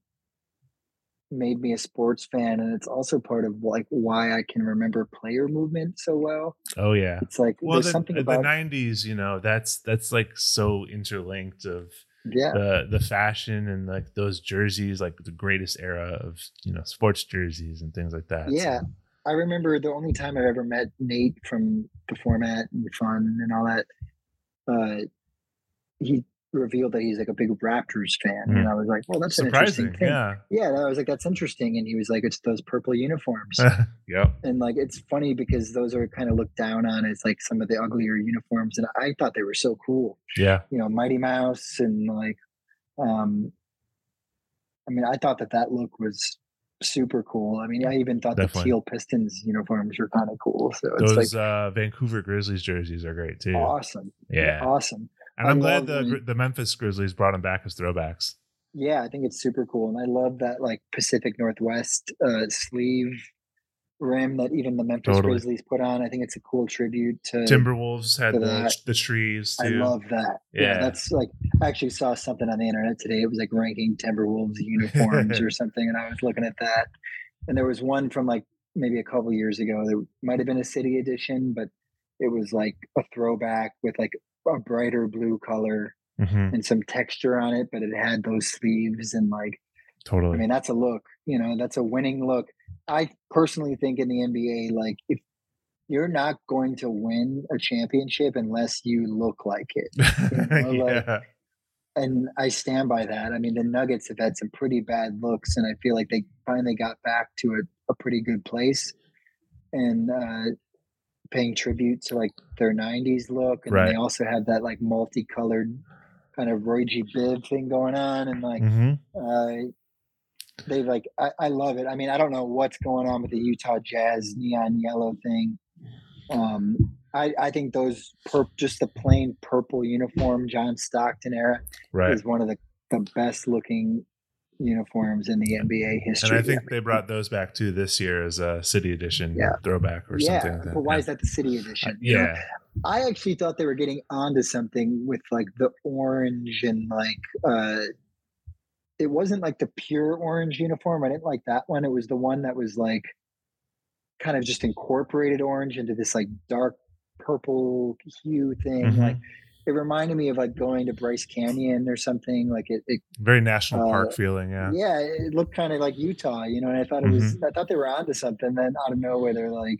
made me a sports fan and it's also part of like why I can remember player movement so well. Oh yeah. It's like well the, something about the 90s, you know, that's that's like so interlinked of yeah the the fashion and like those jerseys like the greatest era of you know sports jerseys and things like that yeah so. i remember the only time i ever met nate from the format and the fun and all that uh he revealed that he's like a big Raptors fan, mm. and I was like, "Well, that's Surprising, an interesting thing." Yeah, yeah. I was like, "That's interesting," and he was like, "It's those purple uniforms." yeah, and like it's funny because those are kind of looked down on as like some of the uglier uniforms, and I thought they were so cool. Yeah, you know, Mighty Mouse and like, um, I mean, I thought that that look was super cool. I mean, I even thought Definitely. the teal Pistons uniforms were kind of cool. So those like, uh, Vancouver Grizzlies jerseys are great too. Awesome. Yeah, awesome. And I'm glad the the Memphis Grizzlies brought them back as throwbacks. Yeah, I think it's super cool, and I love that like Pacific Northwest uh, sleeve rim that even the Memphis totally. Grizzlies put on. I think it's a cool tribute to Timberwolves had the, the trees. Too. I love that. Yeah. yeah. that's like I actually saw something on the internet today. It was like ranking Timberwolves uniforms or something, and I was looking at that, and there was one from like maybe a couple years ago. There might have been a city edition, but it was like a throwback with like a brighter blue color mm-hmm. and some texture on it, but it had those sleeves and like totally. I mean, that's a look. You know, that's a winning look. I personally think in the NBA, like if you're not going to win a championship unless you look like it. You know? yeah. Like, and I stand by that. I mean, the Nuggets have had some pretty bad looks, and I feel like they finally got back to a, a pretty good place. And uh, paying tribute to like their 90s look and right. they also had that like multicolored kind of Roy G Biv thing going on and like mm-hmm. uh, they like I, I, love it. I mean, I don't know what's going on with the Utah Jazz neon yellow thing. Um, I, I think those per, just the plain purple uniform John Stockton era right. is one of the, the best looking uniforms in the NBA history. And I think they brought those back too this year as a city edition yeah. throwback or yeah, something. Like but why yeah. is that the city edition? Uh, yeah. Know? I actually thought they were getting onto something with like the orange and like uh it wasn't like the pure orange uniform. I didn't like that one. It was the one that was like kind of just incorporated orange into this like dark purple hue thing. Mm-hmm. Like it reminded me of like going to Bryce Canyon or something. Like it, it very national uh, park feeling. Yeah, yeah. It looked kind of like Utah, you know. And I thought it was, mm-hmm. I thought they were onto something. Then out of nowhere, they're like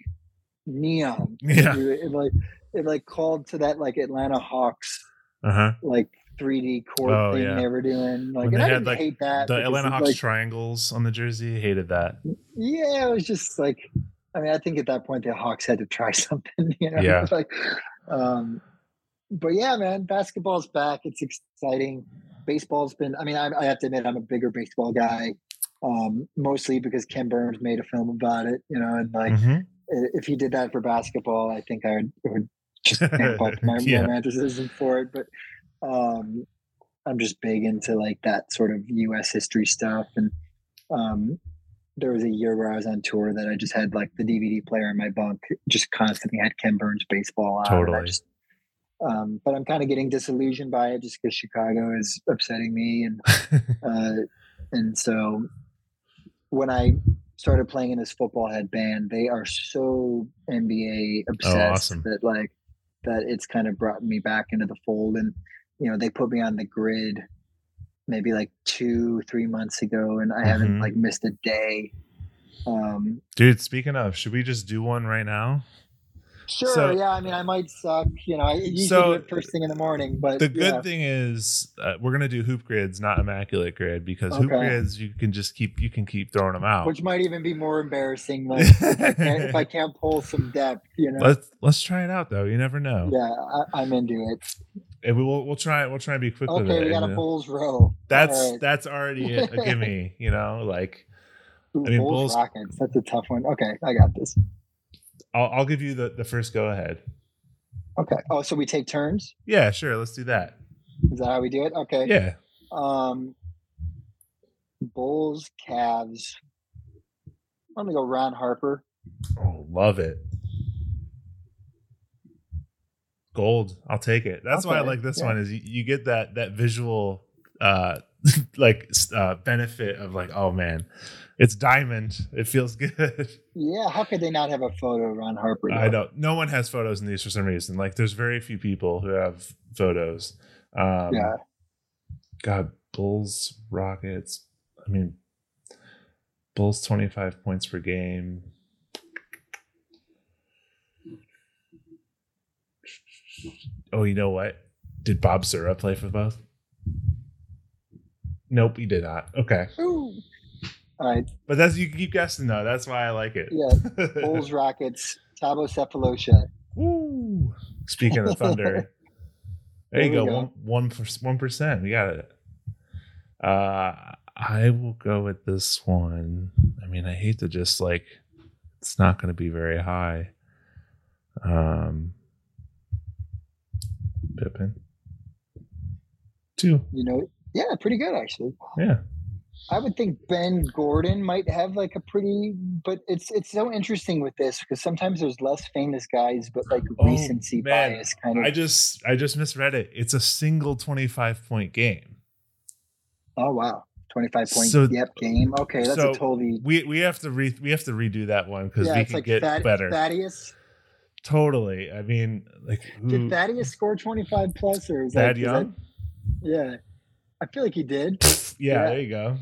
neon. Yeah, it, it like it like called to that like Atlanta Hawks, uh-huh. like 3D court oh, thing yeah. they were doing. Like, when they had like hate that the Atlanta Hawks like, triangles on the jersey. Hated that. Yeah, it was just like. I mean, I think at that point the Hawks had to try something. You know, yeah. like, um, but yeah, man, basketball's back. It's exciting. Baseball's been. I mean, I, I have to admit, I'm a bigger baseball guy, um, mostly because Ken Burns made a film about it. You know, and like, mm-hmm. if he did that for basketball, I think I would, would just amp up my yeah. romanticism for it. But um, I'm just big into like that sort of U.S. history stuff, and um, there was a year where I was on tour that I just had like the DVD player in my bunk, just constantly had Ken Burns baseball on. and I Totally. just- um, but I'm kind of getting disillusioned by it just because Chicago is upsetting me, and uh, and so when I started playing in this Footballhead band, they are so NBA obsessed Oh, awesome. that like that it's kind of brought me back into the fold, and you know they put me on the grid maybe like two three months ago, and I haven't Mhm. like missed a day. Um, Dude, speaking of, should we just do one right now? Sure, So- yeah. I mean, I might suck. You know, I usually So, do it first thing in the morning, but The good yeah. thing is uh, we're gonna do HoopGrids, not immaculate grid, because HoopGrids you can just keep you can keep throwing them out. which might even be more embarrassing like, if, I can't, if I can't pull some depth. You know. let's let's try it out though. You never know. Yeah, I, I'm into it. And we will we'll try we'll try and be quick with Okay, it. we got a? Bulls row. That's right. that's already a, a gimme. You know, like Ooh, I mean, Bulls, Bulls- Rockets. That's a tough one. Okay, I got this. I'll I'll give you the the first go ahead. Okay. Oh, so we take turns. Yeah, sure. Let's do that. Is that how we do it? Okay. Yeah. Um, Bulls, Cavs. I'm gonna go Ron Harper. Oh, love it. Gold. I'll take it. That's why I like this yeah. one. Is you, you get that that visual uh like uh benefit of like oh man it's diamond it feels good Yeah. How could they not have a photo of Ron Harper? i though? don't no one has photos in these for some reason like there's very few people who have photos um Yeah. god bulls rockets i mean bulls 25 points per game oh you know what did bob Sura play for both nope he did not okay Ooh. Right. but that's you keep guessing though that's why i like it Yeah. Bulls, Rockets. Thabo Sefolosha. Woo. Speaking of thunder, there you go. go. One one percent. We got it. Uh, I will go with this one. I mean, I hate to just like it's not going to be very high. Um, Pippen two. You know. Yeah, pretty good actually. Yeah. I would think Ben Gordon might have like a pretty, but it's it's so interesting with this because sometimes there's less famous guys, but like Oh, recency man. bias kind of. I just I just misread it. It's a single twenty five point game. oh wow, twenty five point So- yep game. Okay, that's so a totally We we have to re we have to redo that one because yeah. we can like get Thad- better. Thaddeus. Totally. I mean, like who, Did Thaddeus score twenty five plus or is Thad that- Young? yeah, I feel like he did. Yeah, Yeah. there you go.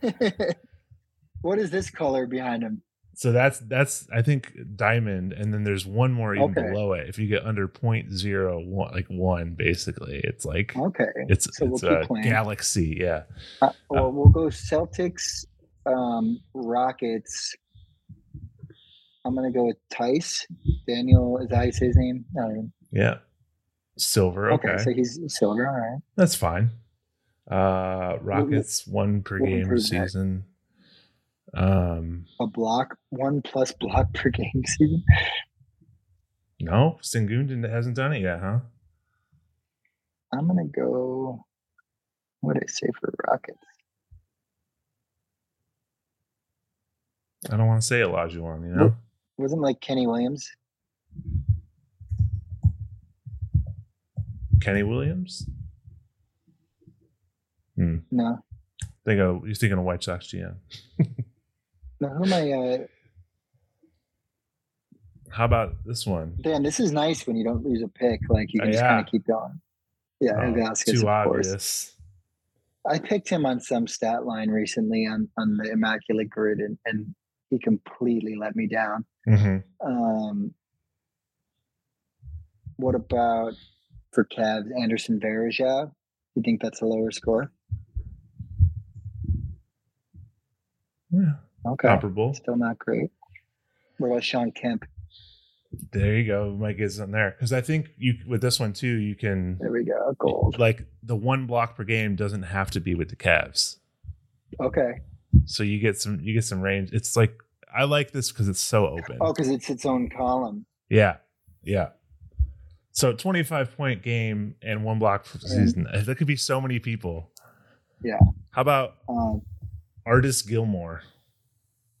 what is this color behind him? So that's that's I think diamond, and then there's one more even Okay. below it. If you get under point zero one, like one, basically, it's like Okay, it's so we'll it's a playing. galaxy. Yeah. uh, well, we'll go Celtics, um, Rockets. I'm gonna go with Theis. Daniel, is that how you say his name? No, Yeah. Silver. Okay, okay, so he's silver. All right. that's fine. Uh, Rockets one per we'll game that. season. Um, A block, one plus block per game season. no, Sengun hasn't done it yet, huh? I'm gonna go. What did I say for Rockets? I don't want to say Olajuwon, you know. Wasn't like Kenny Williams. Kenny Williams. No, Think of you're thinking of White Sox GM. no. Who am I? Uh, How about this one? Dan, this is nice when you don't lose a pick. Like you can Oh, just yeah. kind of keep going. Yeah, Oh, Vasquez, too of course. obvious. I picked him on some stat line recently on on the immaculate grid, and, and he completely let me down. hmm Um, what about for Cavs, Anderson Varejao? You think that's a lower score? Yeah, Okay, comparable. still not great. What about Shawn Kemp? There you go. We might get something there because I think you with this one too. You can There we go, gold. like the one block per game doesn't have to be with the Cavs, Okay. so you get some you get some range. It's like I like this because it's so open. Oh, because it's its own column. Yeah, yeah. So twenty five point game and one block per season. That could be so many people. Yeah. How about Um, Artis Gilmore?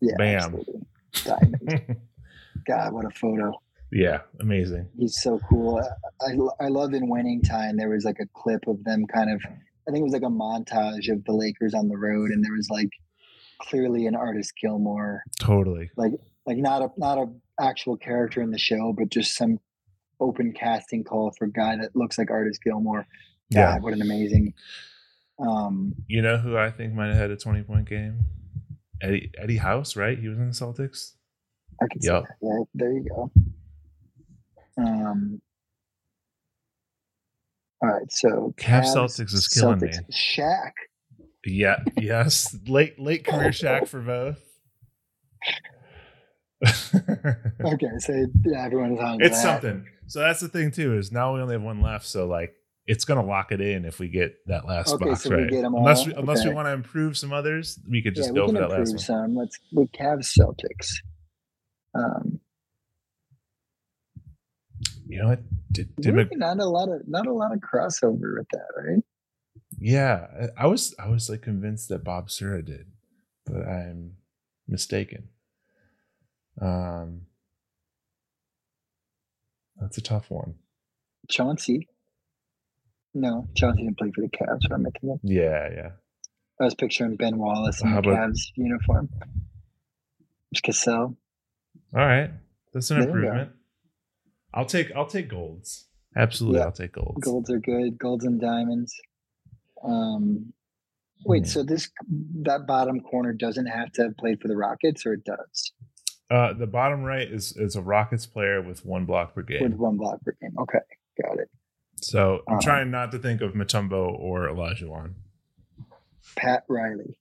Yeah, Bam. Diamond. God, what a photo. yeah, amazing. He's so cool. I, I, I love in winning time. There was like a clip of them kind of, I think it was like a montage of the Lakers on the road, and there was like clearly an Artis Gilmore, Totally. Like, like not a not a actual character in the show, but just some open casting call for a guy that looks like Artis Gilmore. God, Yeah. what an amazing. Um, You know who I think might have had a 20 point game? Eddie Eddie House, right? He was in the Celtics. I can see Yep. that. Yeah, there you go. Um. All right, so Cavs Celtics is killing me. Shaq. Yeah, yes. Late late career Shaq for both. Okay, so yeah, everyone's on. it's that. something. So that's the thing too, is now we only have one left. So like it's gonna lock it in if we get that last Okay, box so we right. 'em unless we, unless we want to improve some others, we could just yeah, go we for that last improve one. some. Let's we Cavs Celtics. Um, You know what? Did, did really Mc- not a lot of not a lot of crossover with that, right? yeah, I I was I was like convinced that Bob Sura did, but I'm mistaken. Um, that's a tough one. Chauncey. No, Chauncey didn't play for the Cavs. What am I thinking? Yeah, yeah. I was picturing Ben Wallace in How the about- Cavs uniform. It's Cassell. All right, that's an There improvement. I'll take I'll take golds. Absolutely, Yeah. I'll take golds. Golds are good. Golds and diamonds. Um, wait, Hmm. so this that bottom corner doesn't have to have played for the Rockets, or it does Uh, the bottom right is is a Rockets player with one block per game. with one block per game? Okay, got it. So I'm Uh-huh. trying not to think of Mutombo or Olajuwon. Pat Riley.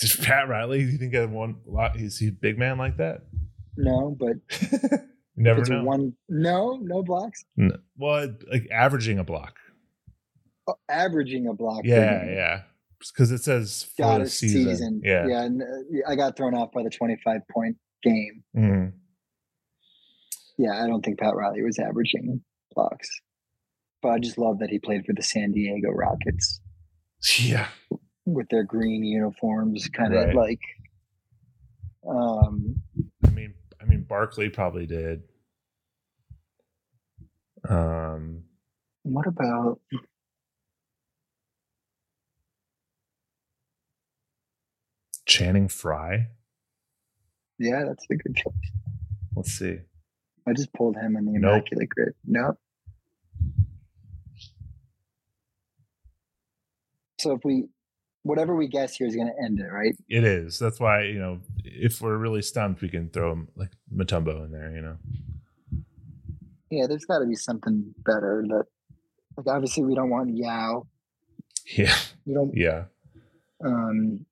Just Pat Riley, you think of one lot? Is he a big man like that? No, but Never know. one. No, no blocks. N- well, like averaging a block. Oh, averaging a block. Yeah, yeah. Because it says for the season. Season. Yeah. yeah. And, uh, I got thrown off by the twenty-five point game. Mhm. Yeah, I don't think Pat Riley was averaging blocks, but I just love that he played for the San Diego Rockets. Yeah. with their green uniforms, kind of Right. like. Um, I mean, I mean, Barkley probably did. Um, what about Channing Frye. yeah? That's a good choice. Let's see. I just pulled him in the Nope. immaculate grid. Nope. So if we, whatever we guess here is going to end it, right? It is. That's why you know, if we're really stumped, we can throw like Mutombo in there. You know. Yeah, there's got to be something better. That, like, obviously we don't want Yao. Yeah. We don't. Yeah. Um,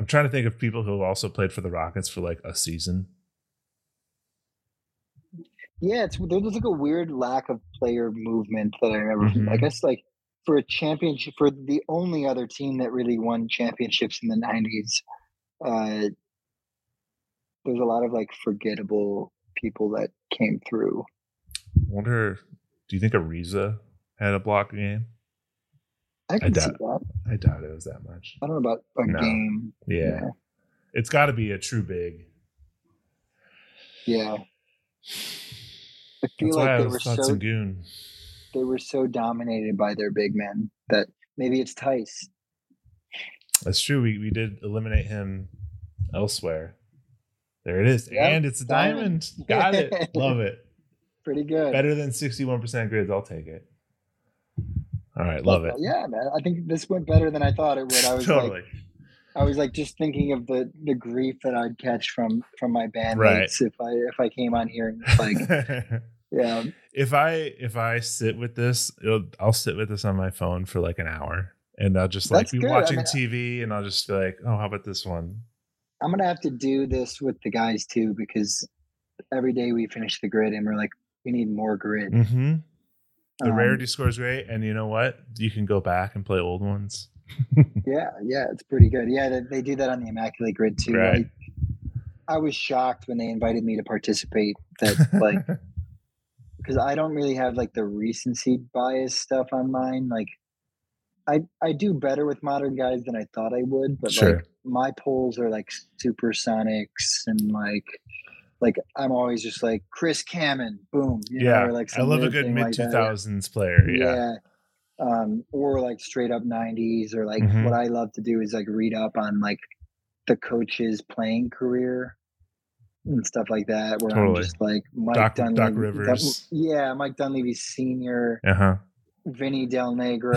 I'm trying to think of people who have also played for the Rockets for like a season. Yeah, it's there's like a weird lack of player movement that I remember. Mhm. I guess like for a championship, for the only other team that really won championships in the '90s, uh, there's a lot of like forgettable people that came through. wonder, do you think Ariza had a block game? I can see doubt- that. I doubt it was that much. I don't know about a No. game. Yeah. It's got to be a true big. yeah. I feel That's like why I was were so Sengun. They were so dominated by their big men that maybe it's Theis. That's true. We, we did eliminate him elsewhere. There it is. Yep, and it's a diamond. diamond. Got it. Love it. Pretty good. Better than 61% grids. I'll take it. All right. Love it. Yeah, man. I think this went better than I thought it would. I was like, totally. I was like just thinking of the the grief that I'd catch from from my bandmates Right. if I if I came on here and like yeah if I if I sit with this, it'll, I'll sit with this on my phone for like an hour, and I'll just like That's be good. I watching mean, TV, and I'll just be like, oh, how about this one? I'm gonna have to do this with the guys too because every day we finish the grid and we're like we need more grid. Mm-hmm. The Um, rarity score is great, and you know what? You can go back and play old ones. Yeah, yeah, it's pretty good. Yeah, they, they do that on the Immaculate Grid too. Right. I, I was shocked when they invited me to participate. That like because I don't really have like the recency bias stuff on mine. Like I I do better with modern guys than I thought I would, but Sure. like my polls are like supersonics and like like I'm always just like Chris Kaman, boom. You yeah, know, like I love a good mid two thousands player. Yeah. Yeah. Um, or like straight up nineties, or like Mhm. what I love to do is like read up on like the coach's playing career and stuff like that. Where Totally. I'm just like Mike Doc- Doc Dunleavy, Rivers. yeah, Mike Dunleavy Senior, Uh huh. Vinny Del Negro.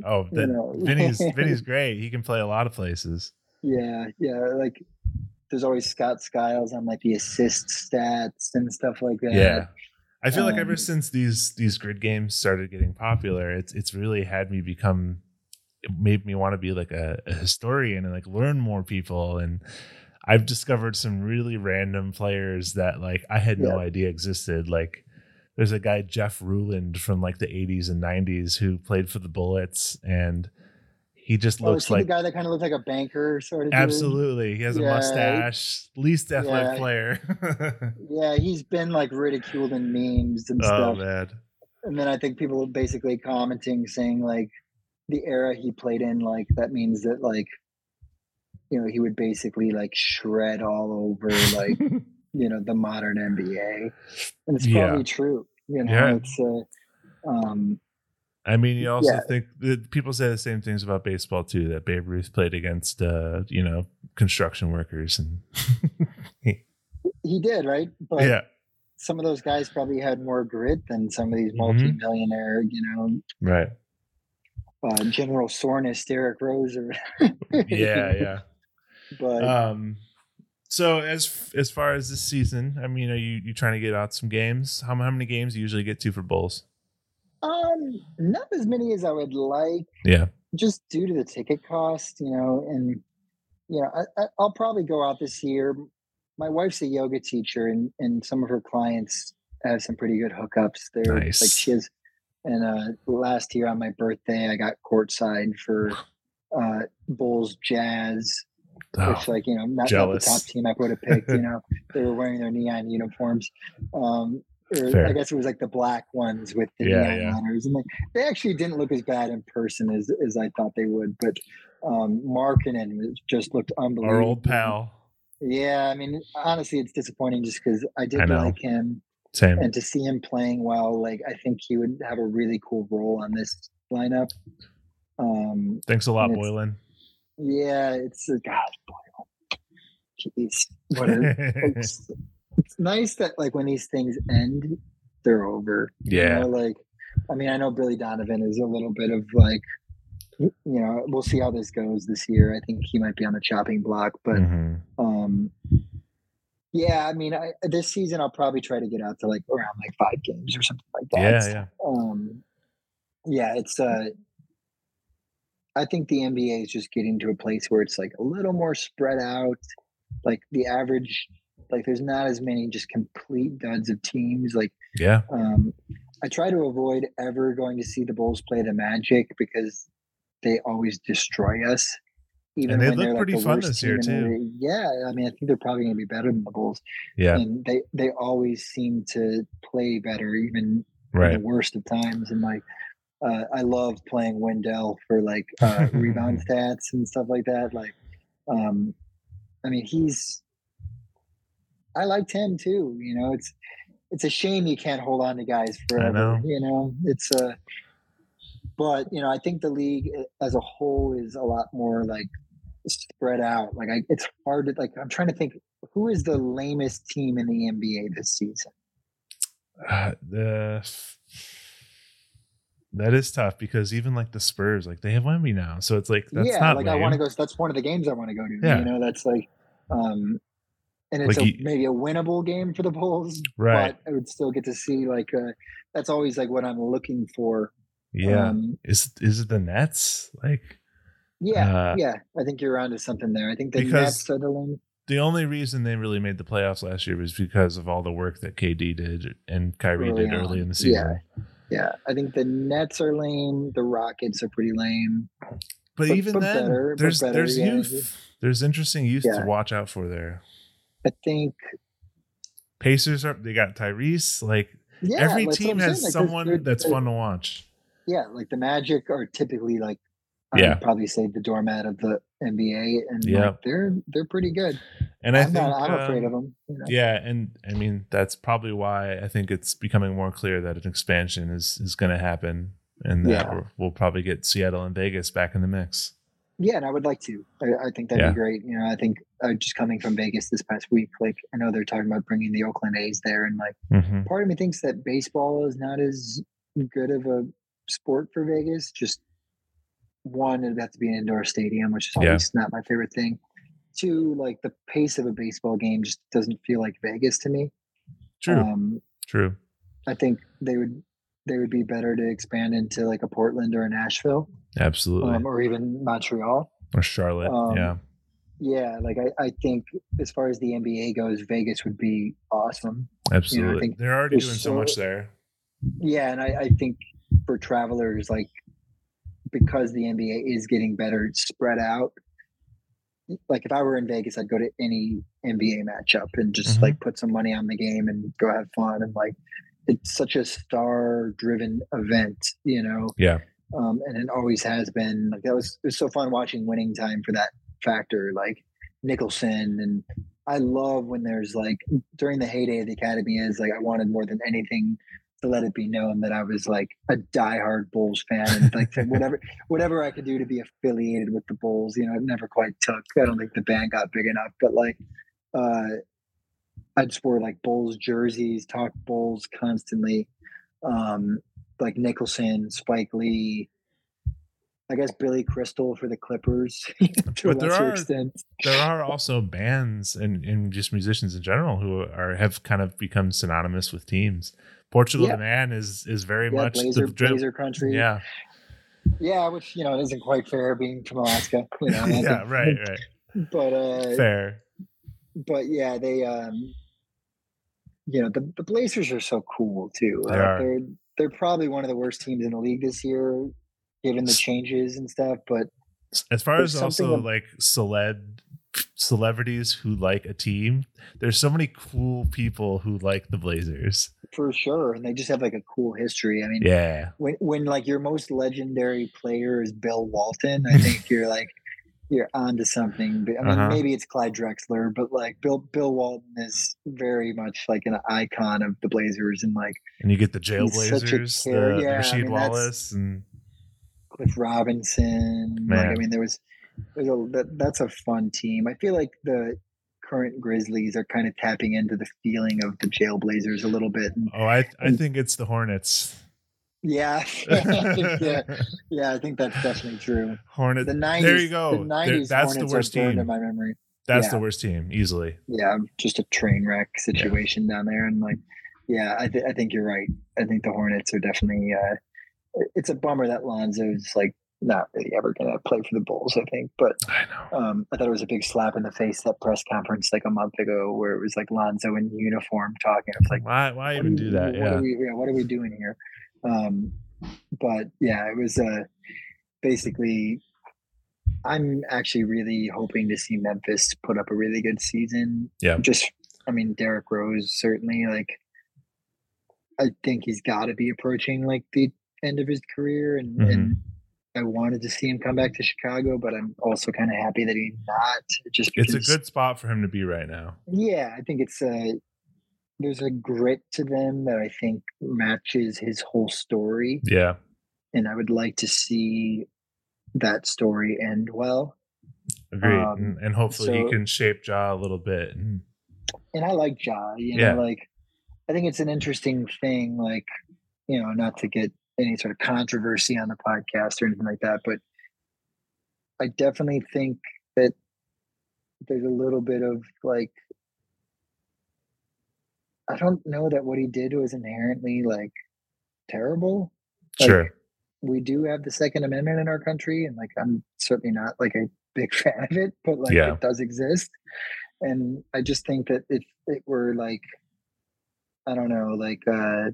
oh, you know. Vinny's Vinny's great. He can play a lot of places. Yeah, yeah. Like there's always Scott Skiles on like the assist stats and stuff like that. Yeah. I feel like ever Um, since these these grid games started getting popular, it's it's really had me become it made me want to be like a, a historian and like learn more people and I've discovered some really random players that like I had no Yeah. idea existed. Like there's a guy Jeff Ruland from like the 80s and 90s who played for the Bullets and he just Oh, looks like the guy that kind of looks like a banker sort of? dude? absolutely he has a Yeah. mustache, least athletic Yeah. player. Yeah, he's been like ridiculed in memes and oh stuff. man. And then I think people are basically commenting saying like the era he played in, like that means that like you know he would basically like shred all over like you know the modern NBA, and it's Yeah. probably true. You know, Yeah. it's uh, um, I mean, you also Yeah. think that people say the same things about baseball too. That Babe Ruth played against, uh, you know, construction workers, and he he did right, but yeah, some of those guys probably had more grit than some of these Mhm. multi-millionaire, you know, right, uh, General Soreness, Derrick Rose, or yeah, yeah. But Um, so as as far as this season, I mean, are you you trying to get out some games? How how many games do you usually get to for Bulls? um, not as many as I would like, Yeah, just due to the ticket cost, you know, and you know, I, I, I'll probably go out this year. My wife's a yoga teacher, and and some of her clients have some pretty good hookups. They're like Nice. she has. And uh, last year on my birthday, I got courtside for uh, Bulls Jazz, Oh, which like you know not, not the top team I would have picked. You know, they were wearing their neon uniforms. Um, or. I guess it was like the black ones with the Yeah, neon yeah. letters, and like, they actually didn't look as bad in person as as I thought they would. But um, Markkanen just looked unbelievable. our old pal. Yeah, I mean, honestly, it's disappointing just because I did I like him, Same. and to see him playing well, like I think he would have a really cool role on this lineup. Um, Thanks a lot, Boylen. Yeah, it's a God, boy, jeez, what a, it's, it's nice that like when these things end, they're over. you yeah, know, like I mean, I know Billy Donovan is a little bit of like, you know, we'll see how this goes this year. I think he might be on the chopping block, but Mhm. um, yeah, I mean, I, this season I'll probably try to get out to like around like five games or something like that. yeah, yeah. Um, yeah, it's uh, I think the NBA is just getting to a place where it's like a little more spread out. Like the average, like there's not as many just complete duds of teams. Like Yeah, um, I try to avoid ever going to see the Bulls play the Magic because they always destroy us. And they when look pretty the fun this year, too. Yeah, I mean, I think they're probably going to be better than the Bulls, yeah, and they they always seem to play better, even in right. the worst of times. And like, uh, I love playing Wendell for like uh, rebound stats and stuff like that. Like, um, I mean, he's. I liked him too. You know, it's it's a shame you can't hold on to guys forever. know. You know, it's a. But you know, I think the league uh, as a whole is a lot more like spread out. Like, I, it's hard to like. I'm trying to think who is the lamest team in the NBA this season. Uh, the that is tough because even like the Spurs, like they have Wemby now, so it's like that's yeah, not like lame. I want to go. That's one of the games I want to go to. Yeah. You know, that's like, um, and it's Like a, you- maybe a winnable game for the Bulls, right? but I would still get to see like uh, that's always like what I'm looking for. Yeah. um, is is it the Nets? Like yeah, Uh, yeah. I think you're onto something there. I think the Nets are the one. the only reason they really made the playoffs last year was because of all the work that KD did and Kyrie Irving did early on. in the season. Yeah, I think the Nets are lame. The Rockets are pretty lame. But, But- even but then, better, there's better, there's yeah. youth. There's interesting youth Yeah. to watch out for there. I think Pacers are they got Tyrese. Like yeah. every what team has like, someone there- that's there- fun to watch. Yeah, like the Magic are typically like Yeah. I'd probably say the doormat of the NBA, and Yeah. like, they're they're pretty good. And I I'm think not, I'm afraid um, of them. You know? Yeah, and I mean that's probably why I think it's becoming more clear that an expansion is is going to happen, and that Yeah. we'll probably get Seattle and Vegas back in the mix. Yeah, and I would like to. I, I think that'd Yeah. be great. You know, I think uh, just coming from Vegas this past week, like I know they're talking about bringing the Oakland A's there, and like hmm part of me thinks that baseball is not as good of a sport for Vegas. Just one, it'd have to be an indoor stadium, which is Yeah. always not my favorite thing. Two, like the pace of a baseball game just doesn't feel like Vegas to me. True, Um, true. I think they would they would be better to expand into like a Portland or a Nashville, Absolutely. um, or even Montreal. or Charlotte. um, yeah. Yeah, like I, I think as far as the NBA goes, Vegas would be awesome. Absolutely. think They're already doing so so- much there. Yeah, and I, I think for travelers, like because the NBA is getting better spread out. Like if I were in Vegas, I'd go to any NBA matchup and just Mhm. like put some money on the game and go have fun. And like it's such a star-driven event, you know. Yeah. um, and it always has been. Like that was it was so fun watching Winning Time for that factor, like Nicholson, and I love when there's like during the heyday of the Academy is like I wanted more than anything to let it be known that I was like a diehard Bulls fan and like whatever whatever I could do to be affiliated with the Bulls. You know, it never quite took. I don't think the band got big enough, but like. uh I just wore like Bulls jerseys, talk Bulls constantly. Um, like Nicholson, Spike Lee, I guess Billy Crystal for the Clippers to But a there lesser are- extent. There are also bands and, and just musicians in general who are have kind of become synonymous with teams. Portugal Yeah. the Man is is very Yeah, much Blazer, the dri- Blazer country. Yeah. yeah, which you know isn't quite fair being from Alaska. You know, yeah, think- right, right. But uh, Fair. but yeah, they um, you know, the, the Blazers are so cool too. They Uh, are. They're they're probably one of the worst teams in the league this year, given the changes and stuff. But As far as also like celeb celebrities who like a team, there's so many cool people who like the Blazers. for sure, and they just have like a cool history. I mean, Yeah. when when like your most legendary player is Bill Walton, I think you're like you're onto something. I mean, Uh-huh. maybe it's Clyde Drexler, but like Bill Bill Walton is very much like an icon of the Blazers and like And you get the He's such a Jailblazers, the yeah, I Rasheed mean, Wallace, and Cliff Robinson. Like, I mean, there was there's a that, that's a fun team. I feel like the current Grizzlies are kind of tapping into the feeling of the Jailblazers a little bit. And oh, I I And- think it's the Hornets. yeah, yeah, yeah. I think that's definitely true. Hornets. The '90s. there you go. The There- '90s that's the worst team. in my memory. That's yeah. the worst team, easily. Yeah, just a train wreck situation down there, and like, yeah, I, th- I think you're right. I think the Hornets are definitely. Uh, it's a bummer that Lonzo's like not really ever going to play for the Bulls. I think, but I know. um, I thought it was a big slap in the face that press conference like a month ago, where it was like Lonzo in uniform talking. It's like, why why even do we- that? What Yeah. are we, yeah, what are we doing here? Um, but yeah, it was uh, basically. I'm actually really hoping to see Memphis put up a really good season. Yeah. Just, I mean, Derrick Rose certainly like. I think he's got to be approaching like the end of his career, and, Mhm. and I wanted to see him come back to Chicago, but I'm also kind of happy that he's not. Just It's a good spot for him to be right now. yeah, I think it's a there's a grit to them that I think matches his whole story, Yeah. and I would like to see that story end well. Agreed. Um, and, and hopefully so- he can shape Ja a little bit. And And I like Ja, you know, Yeah. like I think it's an interesting thing, like you know, not to get any sort of controversy on the podcast or anything like that, but I definitely think that there's a little bit of like I don't know that what he did was inherently like terrible. Like, sure. We do have the Second Amendment in our country, and like I'm certainly not like a big fan of it, but like Yeah. it does exist. And I just think that if it were like I don't know, like uh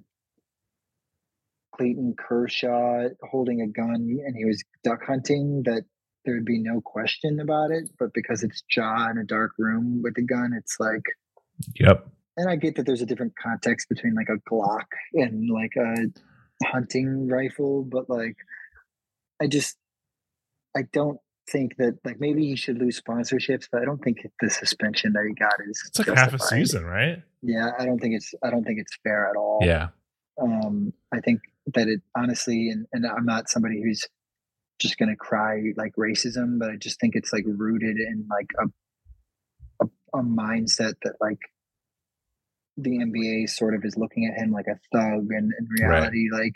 Clayton Kershaw holding a gun and he was duck hunting, that there would be no question about it. But because it's Ja in a dark room with a gun, it's like Yep. and I get that there's a different context between like a Glock and like a hunting rifle, but like I just I don't think that like maybe he should lose sponsorships, but I don't think the suspension that he got is. It's like justified. half a season, right? Yeah, I don't think it's. I don't think it's fair at all. Yeah. Um, I think that it honestly, and and I'm not somebody who's just gonna cry like racism, but I just think it's like rooted in like a a, a mindset that like the NBA sort of is looking at him like a thug, and in reality, right. like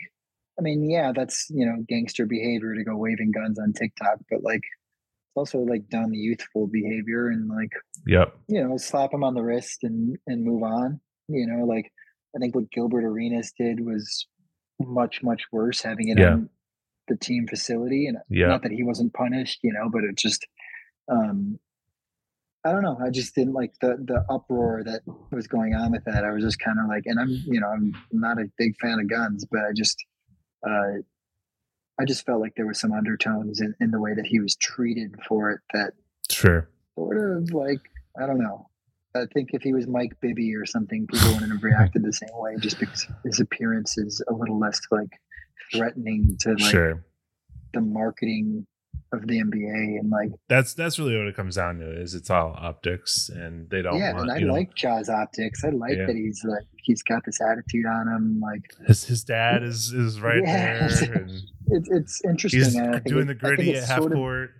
I mean, yeah, that's you know gangster behavior to go waving guns on TikTok, but like it's also like dumb youthful behavior and like yep, you know, slap him on the wrist and and move on. You know, like I think what Gilbert Arenas did was much much worse, having it yeah. on the team facility, and yeah. not that he wasn't punished, you know, but it just um I don't know. I just didn't like the the uproar that was going on with that. I was just kind of like, and I'm you know I'm not a big fan of guns, but I just uh, I just felt like there was some undertones in, in the way that he was treated for it that sure sort of like I don't know. I think if he was Mike Bibby or something, people wouldn't have reacted the same way just because his appearance is a little less like threatening to like sure. the marketing of the NBA and like that's that's really what it comes down to is it's all optics and they don't yeah want, and I like Ja's optics I like yeah. that he's like he's got this attitude on him like his his dad is is right yeah, there it's it's interesting he's doing it, the gritty at half court of,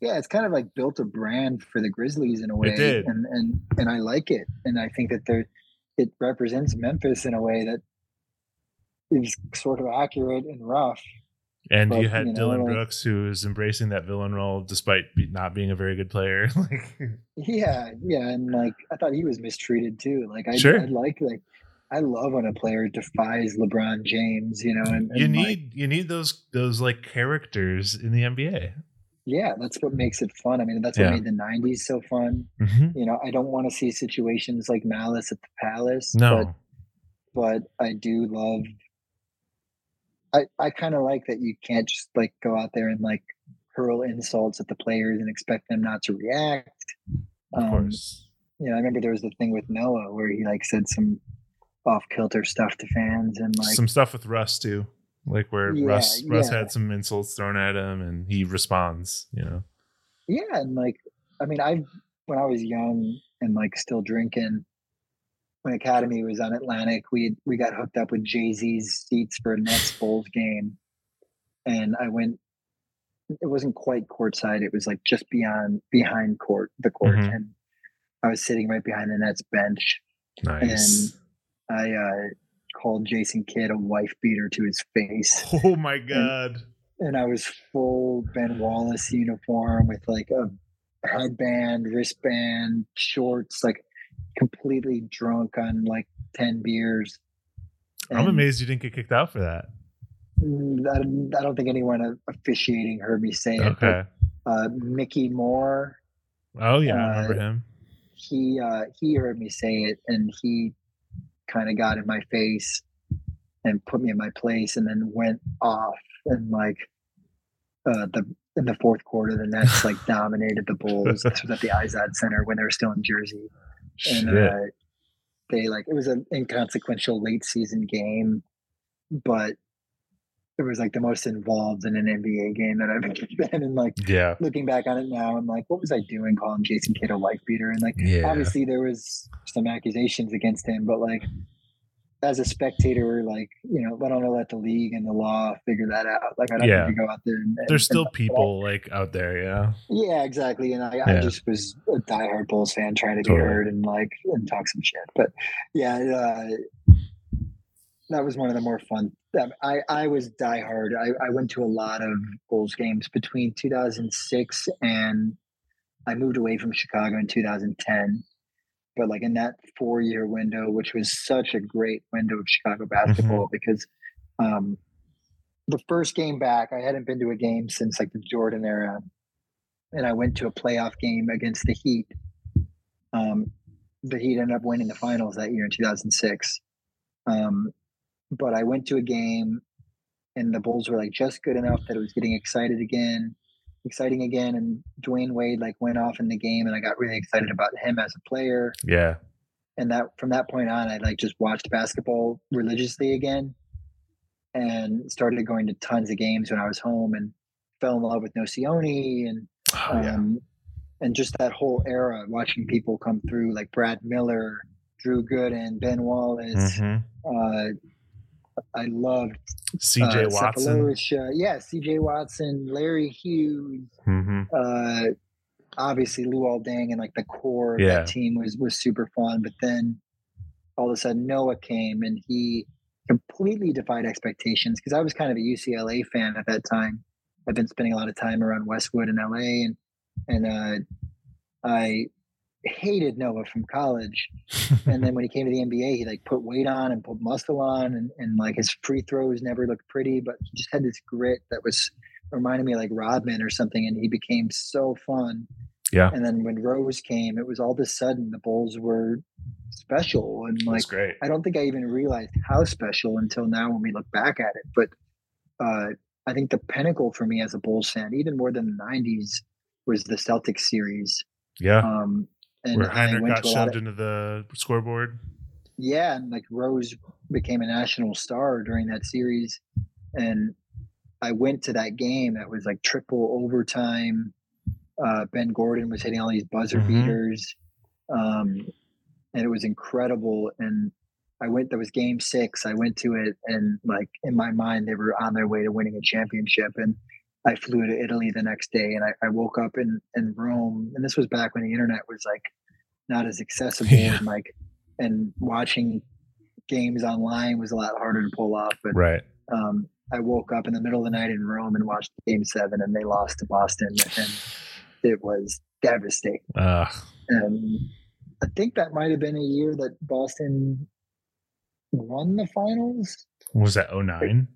yeah it's kind of like built a brand for the Grizzlies in a way it did. and and and I like it and I think that there it represents Memphis in a way that is sort of accurate and rough and but, you had you know, Dillon like, Brooks, who is embracing that villain role despite not being a very good player. like, yeah, yeah, and like I thought he was mistreated too. Like I, sure. I like like I love when a player defies LeBron James. You know, and, and you need like, you need those those like characters in the NBA. Yeah, that's what makes it fun. I mean, that's what made the '90s so fun. Mm-hmm. You know, I don't want to see situations like Malice at the Palace. No, but, but I do love I, I kind of like that you can't just like go out there and like hurl insults at the players and expect them not to react. Of um, course. You know, I remember there was the thing with Noah where he like said some off kilter stuff to fans and like some stuff with Russ too. Like where yeah, Russ Russ yeah. had some insults thrown at him and he responds, you know. Yeah, and like I mean I when I was young and like still drinking, when Academy was on Atlantic, we we got hooked up with Jay Z's seats for a Nets Bulls game, and I went. It wasn't quite courtside; it was like just beyond behind court the court, mm-hmm. and I was sitting right behind the Nets bench. Nice. And I uh, called Jason Kidd a wife beater to his face. Oh my god! And, and I was full Ben Wallace uniform with like a headband, wristband, shorts, like completely drunk on like 10 beers. And I'm amazed you didn't get kicked out for that. Mm, I, I don't think anyone officiating heard me say it. Okay. Uh, Mikki Moore. Oh yeah, I remember uh, him. He uh, he heard me say it, and he kind of got in my face and put me in my place, and then went off and like uh, the in the fourth quarter, the Nets like dominated the Bulls. this was at the Izod Center when they were still in Jersey and uh, they like it was an inconsequential late season game, but it was like the most involved in an NBA game that I've been in. Like, yeah, looking back on it now, I'm like, what was I doing calling Jason Kidd a wife beater? And like, yeah. obviously there was some accusations against him, but like, as a spectator, like you know, I don't know, let the league and the law figure that out. Like I don't yeah. need to go out there. And, There's still people like out there, yeah. Yeah, exactly. And I, yeah. I just was a diehard Bulls fan trying to totally. be heard and like and talk some shit. But yeah, uh, that was one of the more fun. I I was diehard. I I went to a lot of Bulls games between 2006 and I moved away from Chicago in 2010 but like in that four year window, which was such a great window of Chicago basketball mm-hmm. because um, the first game back, I hadn't been to a game since like the Jordan era. And I went to a playoff game against the Heat. Um, the Heat ended up winning the finals that year in 2006. Um, but I went to a game and the Bulls were like just good enough that it was getting excited again exciting again. And Dwyane Wade like went off in the game, and I got really excited about him as a player. Yeah. And that from that point on, I like just watched basketball religiously again, and started going to tons of games when I was home. And fell in love with Nocioni and Oh, yeah. um, and just that whole era, watching people come through like Brad Miller, Drew Gooden, Ben Wallace. Mhm. Uh, I loved CJ uh, Watson. Sefolosha. yeah, C.J. Watson, Larry Hughes. hmm Uh, obviously, Luol Deng and like the core of Yeah. that team was was super fun. But then all of a sudden, Noah came and he completely defied expectations because I was kind of a UCLA fan at that time. I've been spending a lot of time around Westwood and LA, and and uh, I hated Noah from college. And then when he came to the NBA, he like put weight on and put muscle on, and, and like his free throws never looked pretty, but he just had this grit that was reminded me like Rodman or something, and he became so fun. Yeah. And then when Rose came, it was all of a sudden the Bulls were special, and like. I don't think I even realized how special until now when we look back at it. But uh, I think the pinnacle for me as a Bulls fan, even more than the '90s, was the Celtics series. Yeah. Um, and Where Hinrich got to a lot shoved of, into the scoreboard. yeah, and like Rose became a national star during that series, and I went to that game. That was like triple overtime. Uh, ben Gordon was hitting all these buzzer Mhm. beaters, um, and it was incredible. And I went. That was Game Six. I went to it, and like in my mind, they were on their way to winning a championship. And I flew to Italy the next day, and I, I woke up in in Rome. And this was back when the internet was like not as accessible, Yeah. and like and watching games online was a lot harder to pull off. But Right. um, I woke up in the middle of the night in Rome and watched Game Seven, and they lost to Boston, and it was devastating. Uh, And I think that might have been a year that Boston won the finals. was that 09?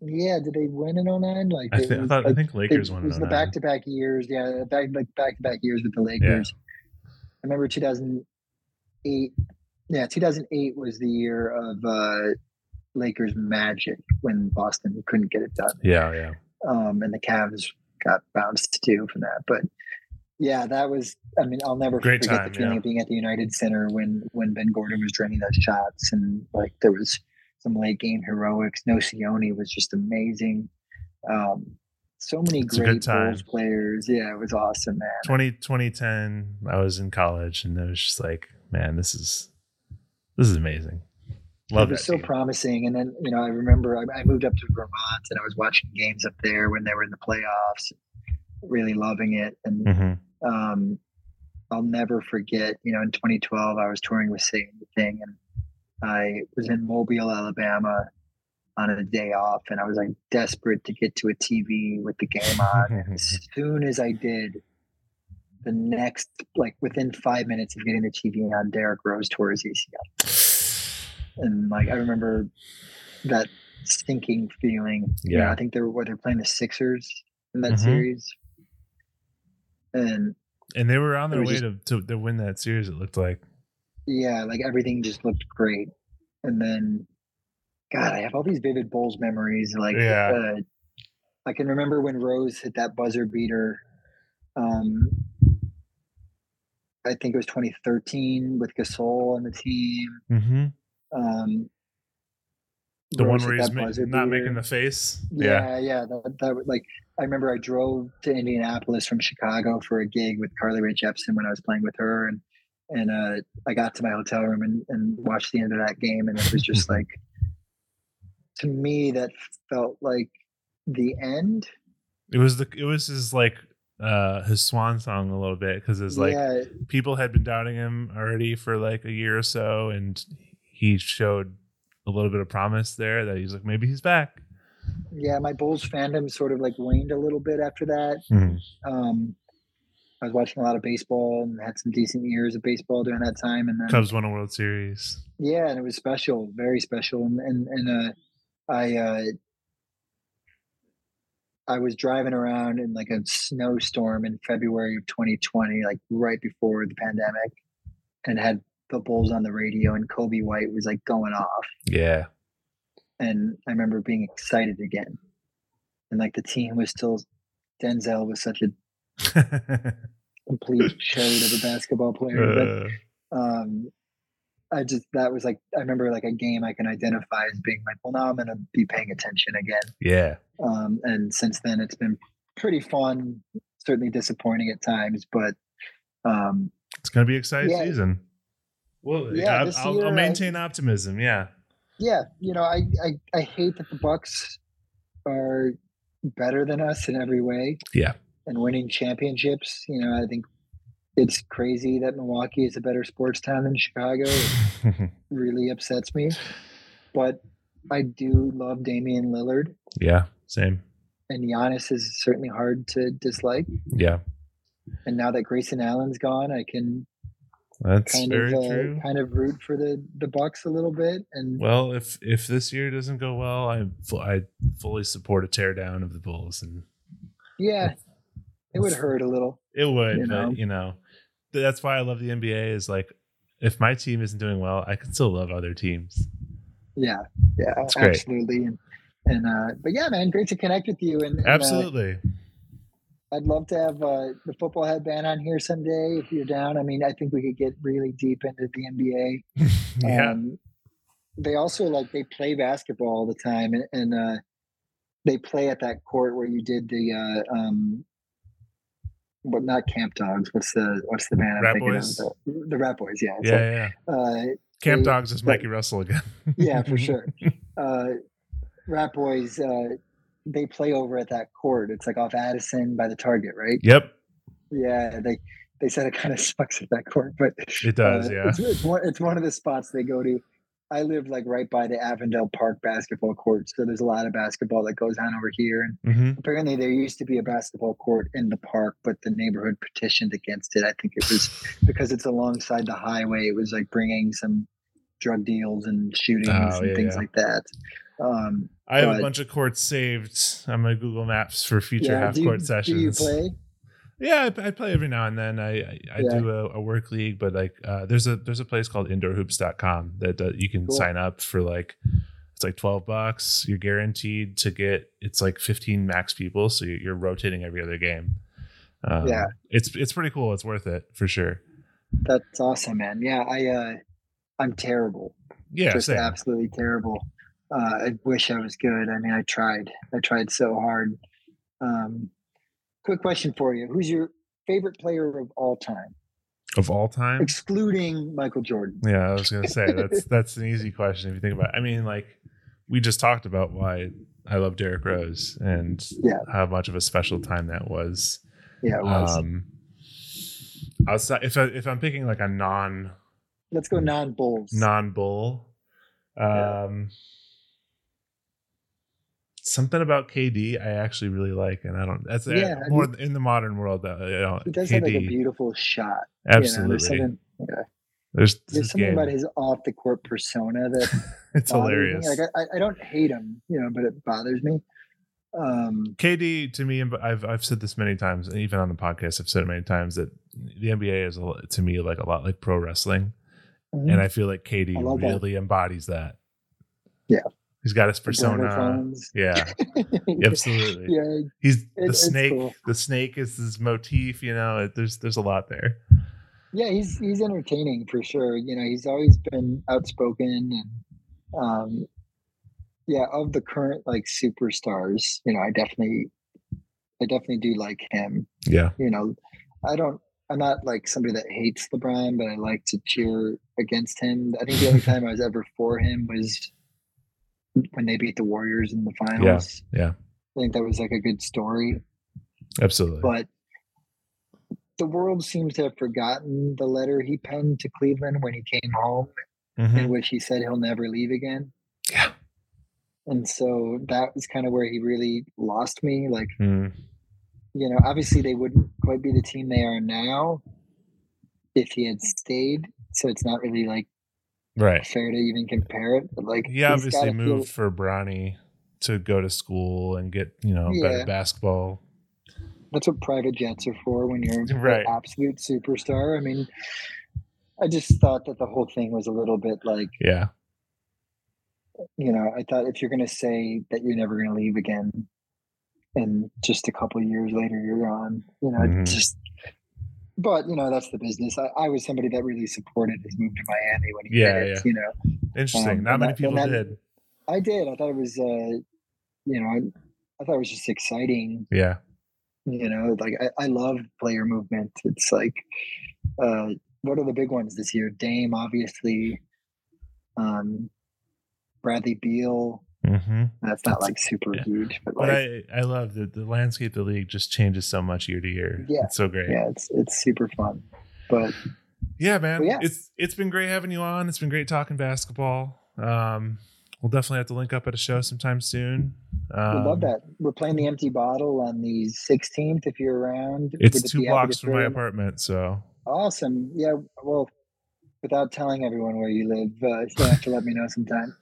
Yeah, did they win in 09? Like, I, it thi- I was thought I like- think they- won. it was the back to back years. Yeah, back like back to back years with the Lakers. I remember 2008. Yeah, 2008 was the year of uh, Lakers magic when Boston couldn't get it done. Yeah, yeah. um, and the Cavs got bounced too from that. But yeah, that was. I mean, I'll never Great forget time, the feeling yeah. of being at the United Center when when Ben Gordon was draining those shots, and like there was some late game heroics. Nocioni was just amazing. Um, so many It's great. Bulls players. Yeah, it was awesome, man. 20, 2010, I was in college and I was just like, man, this is this is amazing. Love it was so team. promising. And then, you know, I remember I, I moved up to Vermont and I was watching games up there when they were in the playoffs, really loving it. And Mhm. um, I'll never forget, you know, in 2012, I was touring with Say Thing and I was in Mobile, Alabama on a day off and I was like desperate to get to a TV with the game on. As soon as I did, the next, like within five minutes of getting the TV on, Derrick Rose tore his ACL. And like, I remember that stinking feeling. You know, Yeah. I think they were, what, they're playing the Sixers in that Mhm. series. And and they were on their way to, to to win that series. It looked like. Yeah, like everything just looked great. And then, God, I have all these vivid Bulls memories. Like, Yeah. uh, I can remember when Rose hit that buzzer beater. Um, I think it was 2013 with Gasol on the team. Mm-hmm. Um, The Rose one where he's ma- not beater. making the face. Yeah. Yeah, yeah. That, that like I remember I drove to Indianapolis from Chicago for a gig with Carly Rae Jepsen when I was playing with her, and and uh, I got to my hotel room and, and watched the end of that game, and it was just like to me that felt like the end. It was the it was his like uh his swan song a little bit because it's like yeah, people had been doubting him already for like a year or so, and he showed a little bit of promise there that he's like maybe he's back. yeah. My Bulls fandom sort of like waned a little bit after that. Um, I was watching a lot of baseball and had some decent years of baseball during that time, and then Cubs won a World Series. Yeah, and it was special, very special. And and and uh, I uh, I was driving around in like a snowstorm in February of 2020, like right before the pandemic, and had the Bulls on the radio, and Coby White was like going off, Yeah. and I remember being excited again, and like the team was still. Denzel was such a complete shade of a basketball player, but um i just that was like i remember like a game i can identify as being like well now i'm gonna be paying attention again yeah. um and since then it's been pretty fun. Certainly disappointing at times, but um, it's going to be an exciting Yeah. season. Well, Yeah, yeah, I'll, year, I'll I- maintain optimism. Yeah, yeah, you know, I, I I hate that the Bucks are better than us in every way. Yeah. And winning championships. You know, I think it's crazy that Milwaukee is a better sports town than Chicago. It really upsets me, but I do love Damian Lillard, yeah, same. and Giannis is certainly hard to dislike. Yeah, And now that Grayson Allen's gone, I can that's kind very of uh, true. kind of root for the the Bucks a little bit. And Well, if if this year doesn't go well, I I fully support a teardown of the Bulls, and yeah, it would hurt a little. it would. You know? but you know, that's why I love the NBA. Is like, if my team isn't doing well, I can still love other teams. Yeah, yeah, great. absolutely. And and uh, but yeah, man, great to connect with you. And, and, uh, Absolutely. I'd love to have uh, the Footballhead band on here someday if you're down. I mean, I think we could get really deep into the NBA. yeah. Um, they also like they play basketball all the time, and, and uh, they play at that court where you did the uh, um, what not Camp Dogs. What's the what's the band I'm Rat thinking Boys? of? The, the Ratboys. Yeah. yeah, So, yeah, uh, Camp they- Dogs is but- Mikey Russell again. yeah, for sure. Uh, Ratboys. Uh, they play over at that court. It's like off Addison by the Target, right? Yep, Yeah, they they said it kind of sucks at that court, but it does. uh, yeah. it's, it's one it's one of the spots they go to. I live like right by the Avondale Park basketball court, so there's a lot of basketball that goes on over here. And hmm apparently, there used to be a basketball court in the park, but the neighborhood petitioned against it. I think it was because it's alongside the highway. It was like bringing some drug deals and shootings Oh, and yeah, things yeah. like that. Um, I have a bunch of courts saved on my Google Maps for future yeah, half do court do sessions. you play? Yeah, I, I play every now and then. I I, I Yeah. do a, a work league, but like uh, there's a there's a place called indoorhoops.com that uh, you can Cool. sign up for like it's like 12 bucks. You're guaranteed to get it's like 15 max people, so you're, rotating every other game. Um, Yeah. it's it's pretty cool. It's worth it for sure. That's awesome, man. Yeah, I uh, I'm terrible. Yeah, just same. absolutely terrible. Uh, I wish I was good. I mean, I tried. I tried so hard. Um, quick question for you: Who's your favorite player of all time, of all time. excluding Michael Jordan? Yeah, I was gonna say that's that's an easy question if you think about. it. I mean, like we just talked about why I love Derrick Rose and Yeah. how much of a special time that was. Yeah, it was. Um, outside, if I, if I'm picking like a non Let's go non-Bulls. non bull, Yeah. Something about KD I actually really like, and I don't. That's uh, Yeah, I more in the modern world. Uh, you know, he does have like a beautiful shot. You know, there's absolutely. something, yeah, there's there's this something game. about his off-the-court persona that it's bothers me. hilarious. Like I, I don't hate him, you know, but it bothers me. Um, KD to me, and I've I've said this many times, and even on the podcast, I've said it many times that the NBA is a, to me like a lot like pro wrestling, and I feel like KD love that. really embodies that. Yeah. He's got his persona. Yeah, absolutely. yeah, He's It- the snake. cool. The snake is his motif. You know, it, there's there's a lot there. yeah, he's he's entertaining for sure. You know, he's always been outspoken and um yeah, of the current like superstars, you know, I definitely I definitely do like him. Yeah, You know, I don't I'm not like somebody that hates LeBron, but I like to cheer against him. I think the only time I was ever for him was when they beat the Warriors in the finals. yeah. I think that was like a good story. absolutely. but the world seems to have forgotten the letter he penned to Cleveland when he came home, Mhm. in which he said he'll never leave again. Yeah. And so that was kind of where he really lost me. Like, Mm, you know, obviously they wouldn't quite be the team they are now if he had stayed. So it's not really like right. fair to even compare it. But like, He obviously gotta feel- moved for Bronny to go to school and get you know Yeah. better basketball. that's what private jets are for when you're Right. an absolute superstar. I mean, I just thought that the whole thing was a little bit like, Yeah, you know, I thought if you're going to say that you're never going to leave again, and just a couple years later you're gone, you know, Mhm. just. But you know, that's the business. I, I was somebody that really supported his move to Miami when he Yeah, did it. yeah. You know, interesting. Um, Not many that- people that- did. I did. I thought it was, uh, you know, I, I thought it was just exciting Yeah, You know, like I, I love player movement. It's like, uh, what are the big ones this year? Dame, obviously. Um, Bradley Beal. Mm-hmm. That's not like super yeah. huge, but But like, I, I love that the landscape of the league just changes so much year to year. Yeah. It's so great. yeah, it's it's super fun. But Yeah, man. Well, yeah. It's it's been great having you on. It's been great talking basketball. Um, we'll definitely have to link up at a show sometime soon. Um, we love that. We're playing the empty bottle on the 16th. If you're around, It's Would two blocks from my apartment, so Awesome. Yeah. Well, without telling everyone where you live, uh, you have to let me know sometime.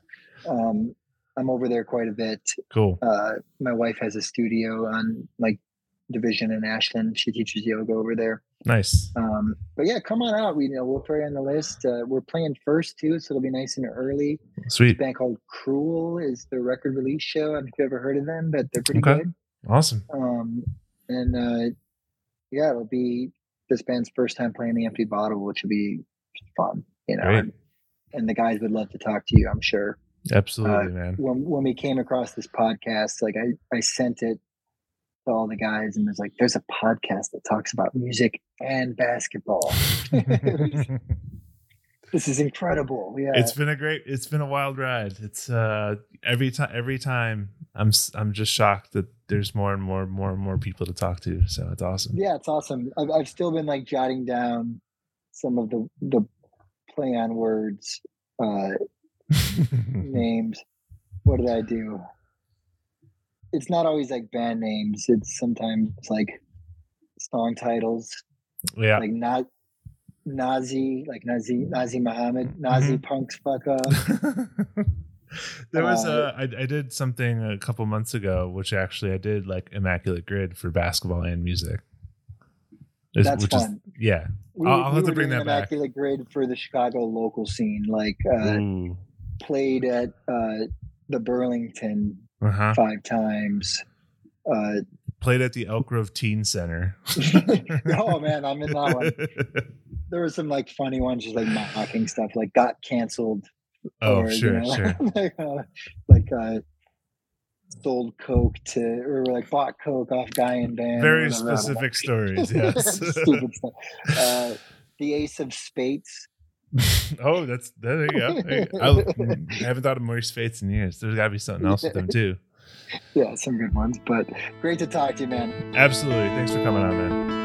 Um, I'm over there quite a bit. cool. Uh, my wife has a studio on like Division in Ashland. She teaches yoga over there. Nice. Um, but yeah, come on out. We you know we'll throw you on the list. Uh, we're playing first too, so it'll be nice and early. Sweet. A band called Cruel is the record release show. I don't know if you've ever heard of them, but they're pretty Okay. good. Awesome. Um, and uh, yeah, it'll be this band's first time playing the Empty Bottle, which will be fun. You know, and, and the guys would love to talk to you. I'm sure. Absolutely, Uh, man. When when we came across this podcast, like I I sent it to all the guys, and was like, "There's a podcast that talks about music and basketball. this is incredible." Yeah, it's been a great it's been a wild ride it's uh every time every time i'm I'm just shocked that there's more and more and more and more people to talk to so it's awesome yeah, it's awesome. I've I've still been like jotting down some of the the play on words uh names. What did I do? It's not always like band names. It's sometimes like song titles, yeah like not Nazi, like Nazi Nazr Mohammed, Nazi punks fuck up. there was Uh, a I, I did something a couple months ago which actually i did like immaculate grid for basketball and music Is- That's which fun. is yeah We, I'll- I'll we have to bring that back. Immaculate Grid for the Chicago local scene. Like uh. Played at uh, the Burlington uh-huh five times. Uh, played at the elk grove teen center oh man, I'm in that one. There were some like funny ones, just like mocking stuff, like got canceled. oh or, you sure know, sure like, uh, like uh, sold coke to, or like bought coke off guy in band. very whatever, I don't know. specific stories yes Stupid stuff. Uh, the Ace of Spades. oh, that's there you go. There you go. I, I haven't thought of Maurice Fates in years. There's got to be something else with them too. Yeah, some good ones. But great to talk to you, man. Absolutely. Thanks for coming on, man.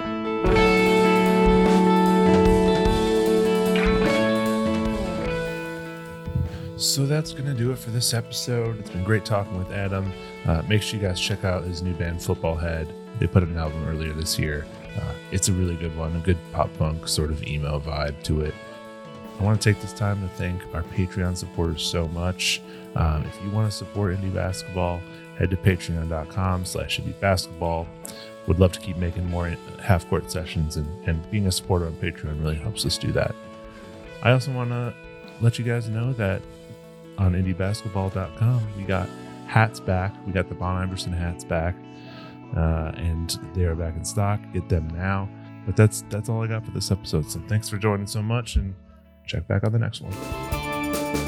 So that's going to do it for this episode. It's been great talking with Adam. Uh, make sure you guys check out his new band, Footballhead. They put out an album earlier this year. Uh, it's a really good one, a good pop punk sort of emo vibe to it. I want to take this time to thank our Patreon supporters so much. Um, if you want to support indie basketball, head to patreon.com slash indie basketball. Would love to keep making more half court sessions, and, and being a supporter on Patreon really helps us do that. I also want to let you guys know that on indiebasketball.com, we got hats back. We got the Bon Iverson hats back, uh, and they are back in stock. Get them now. But that's that's all I got for this episode. So thanks for joining so much, and check back on the next one.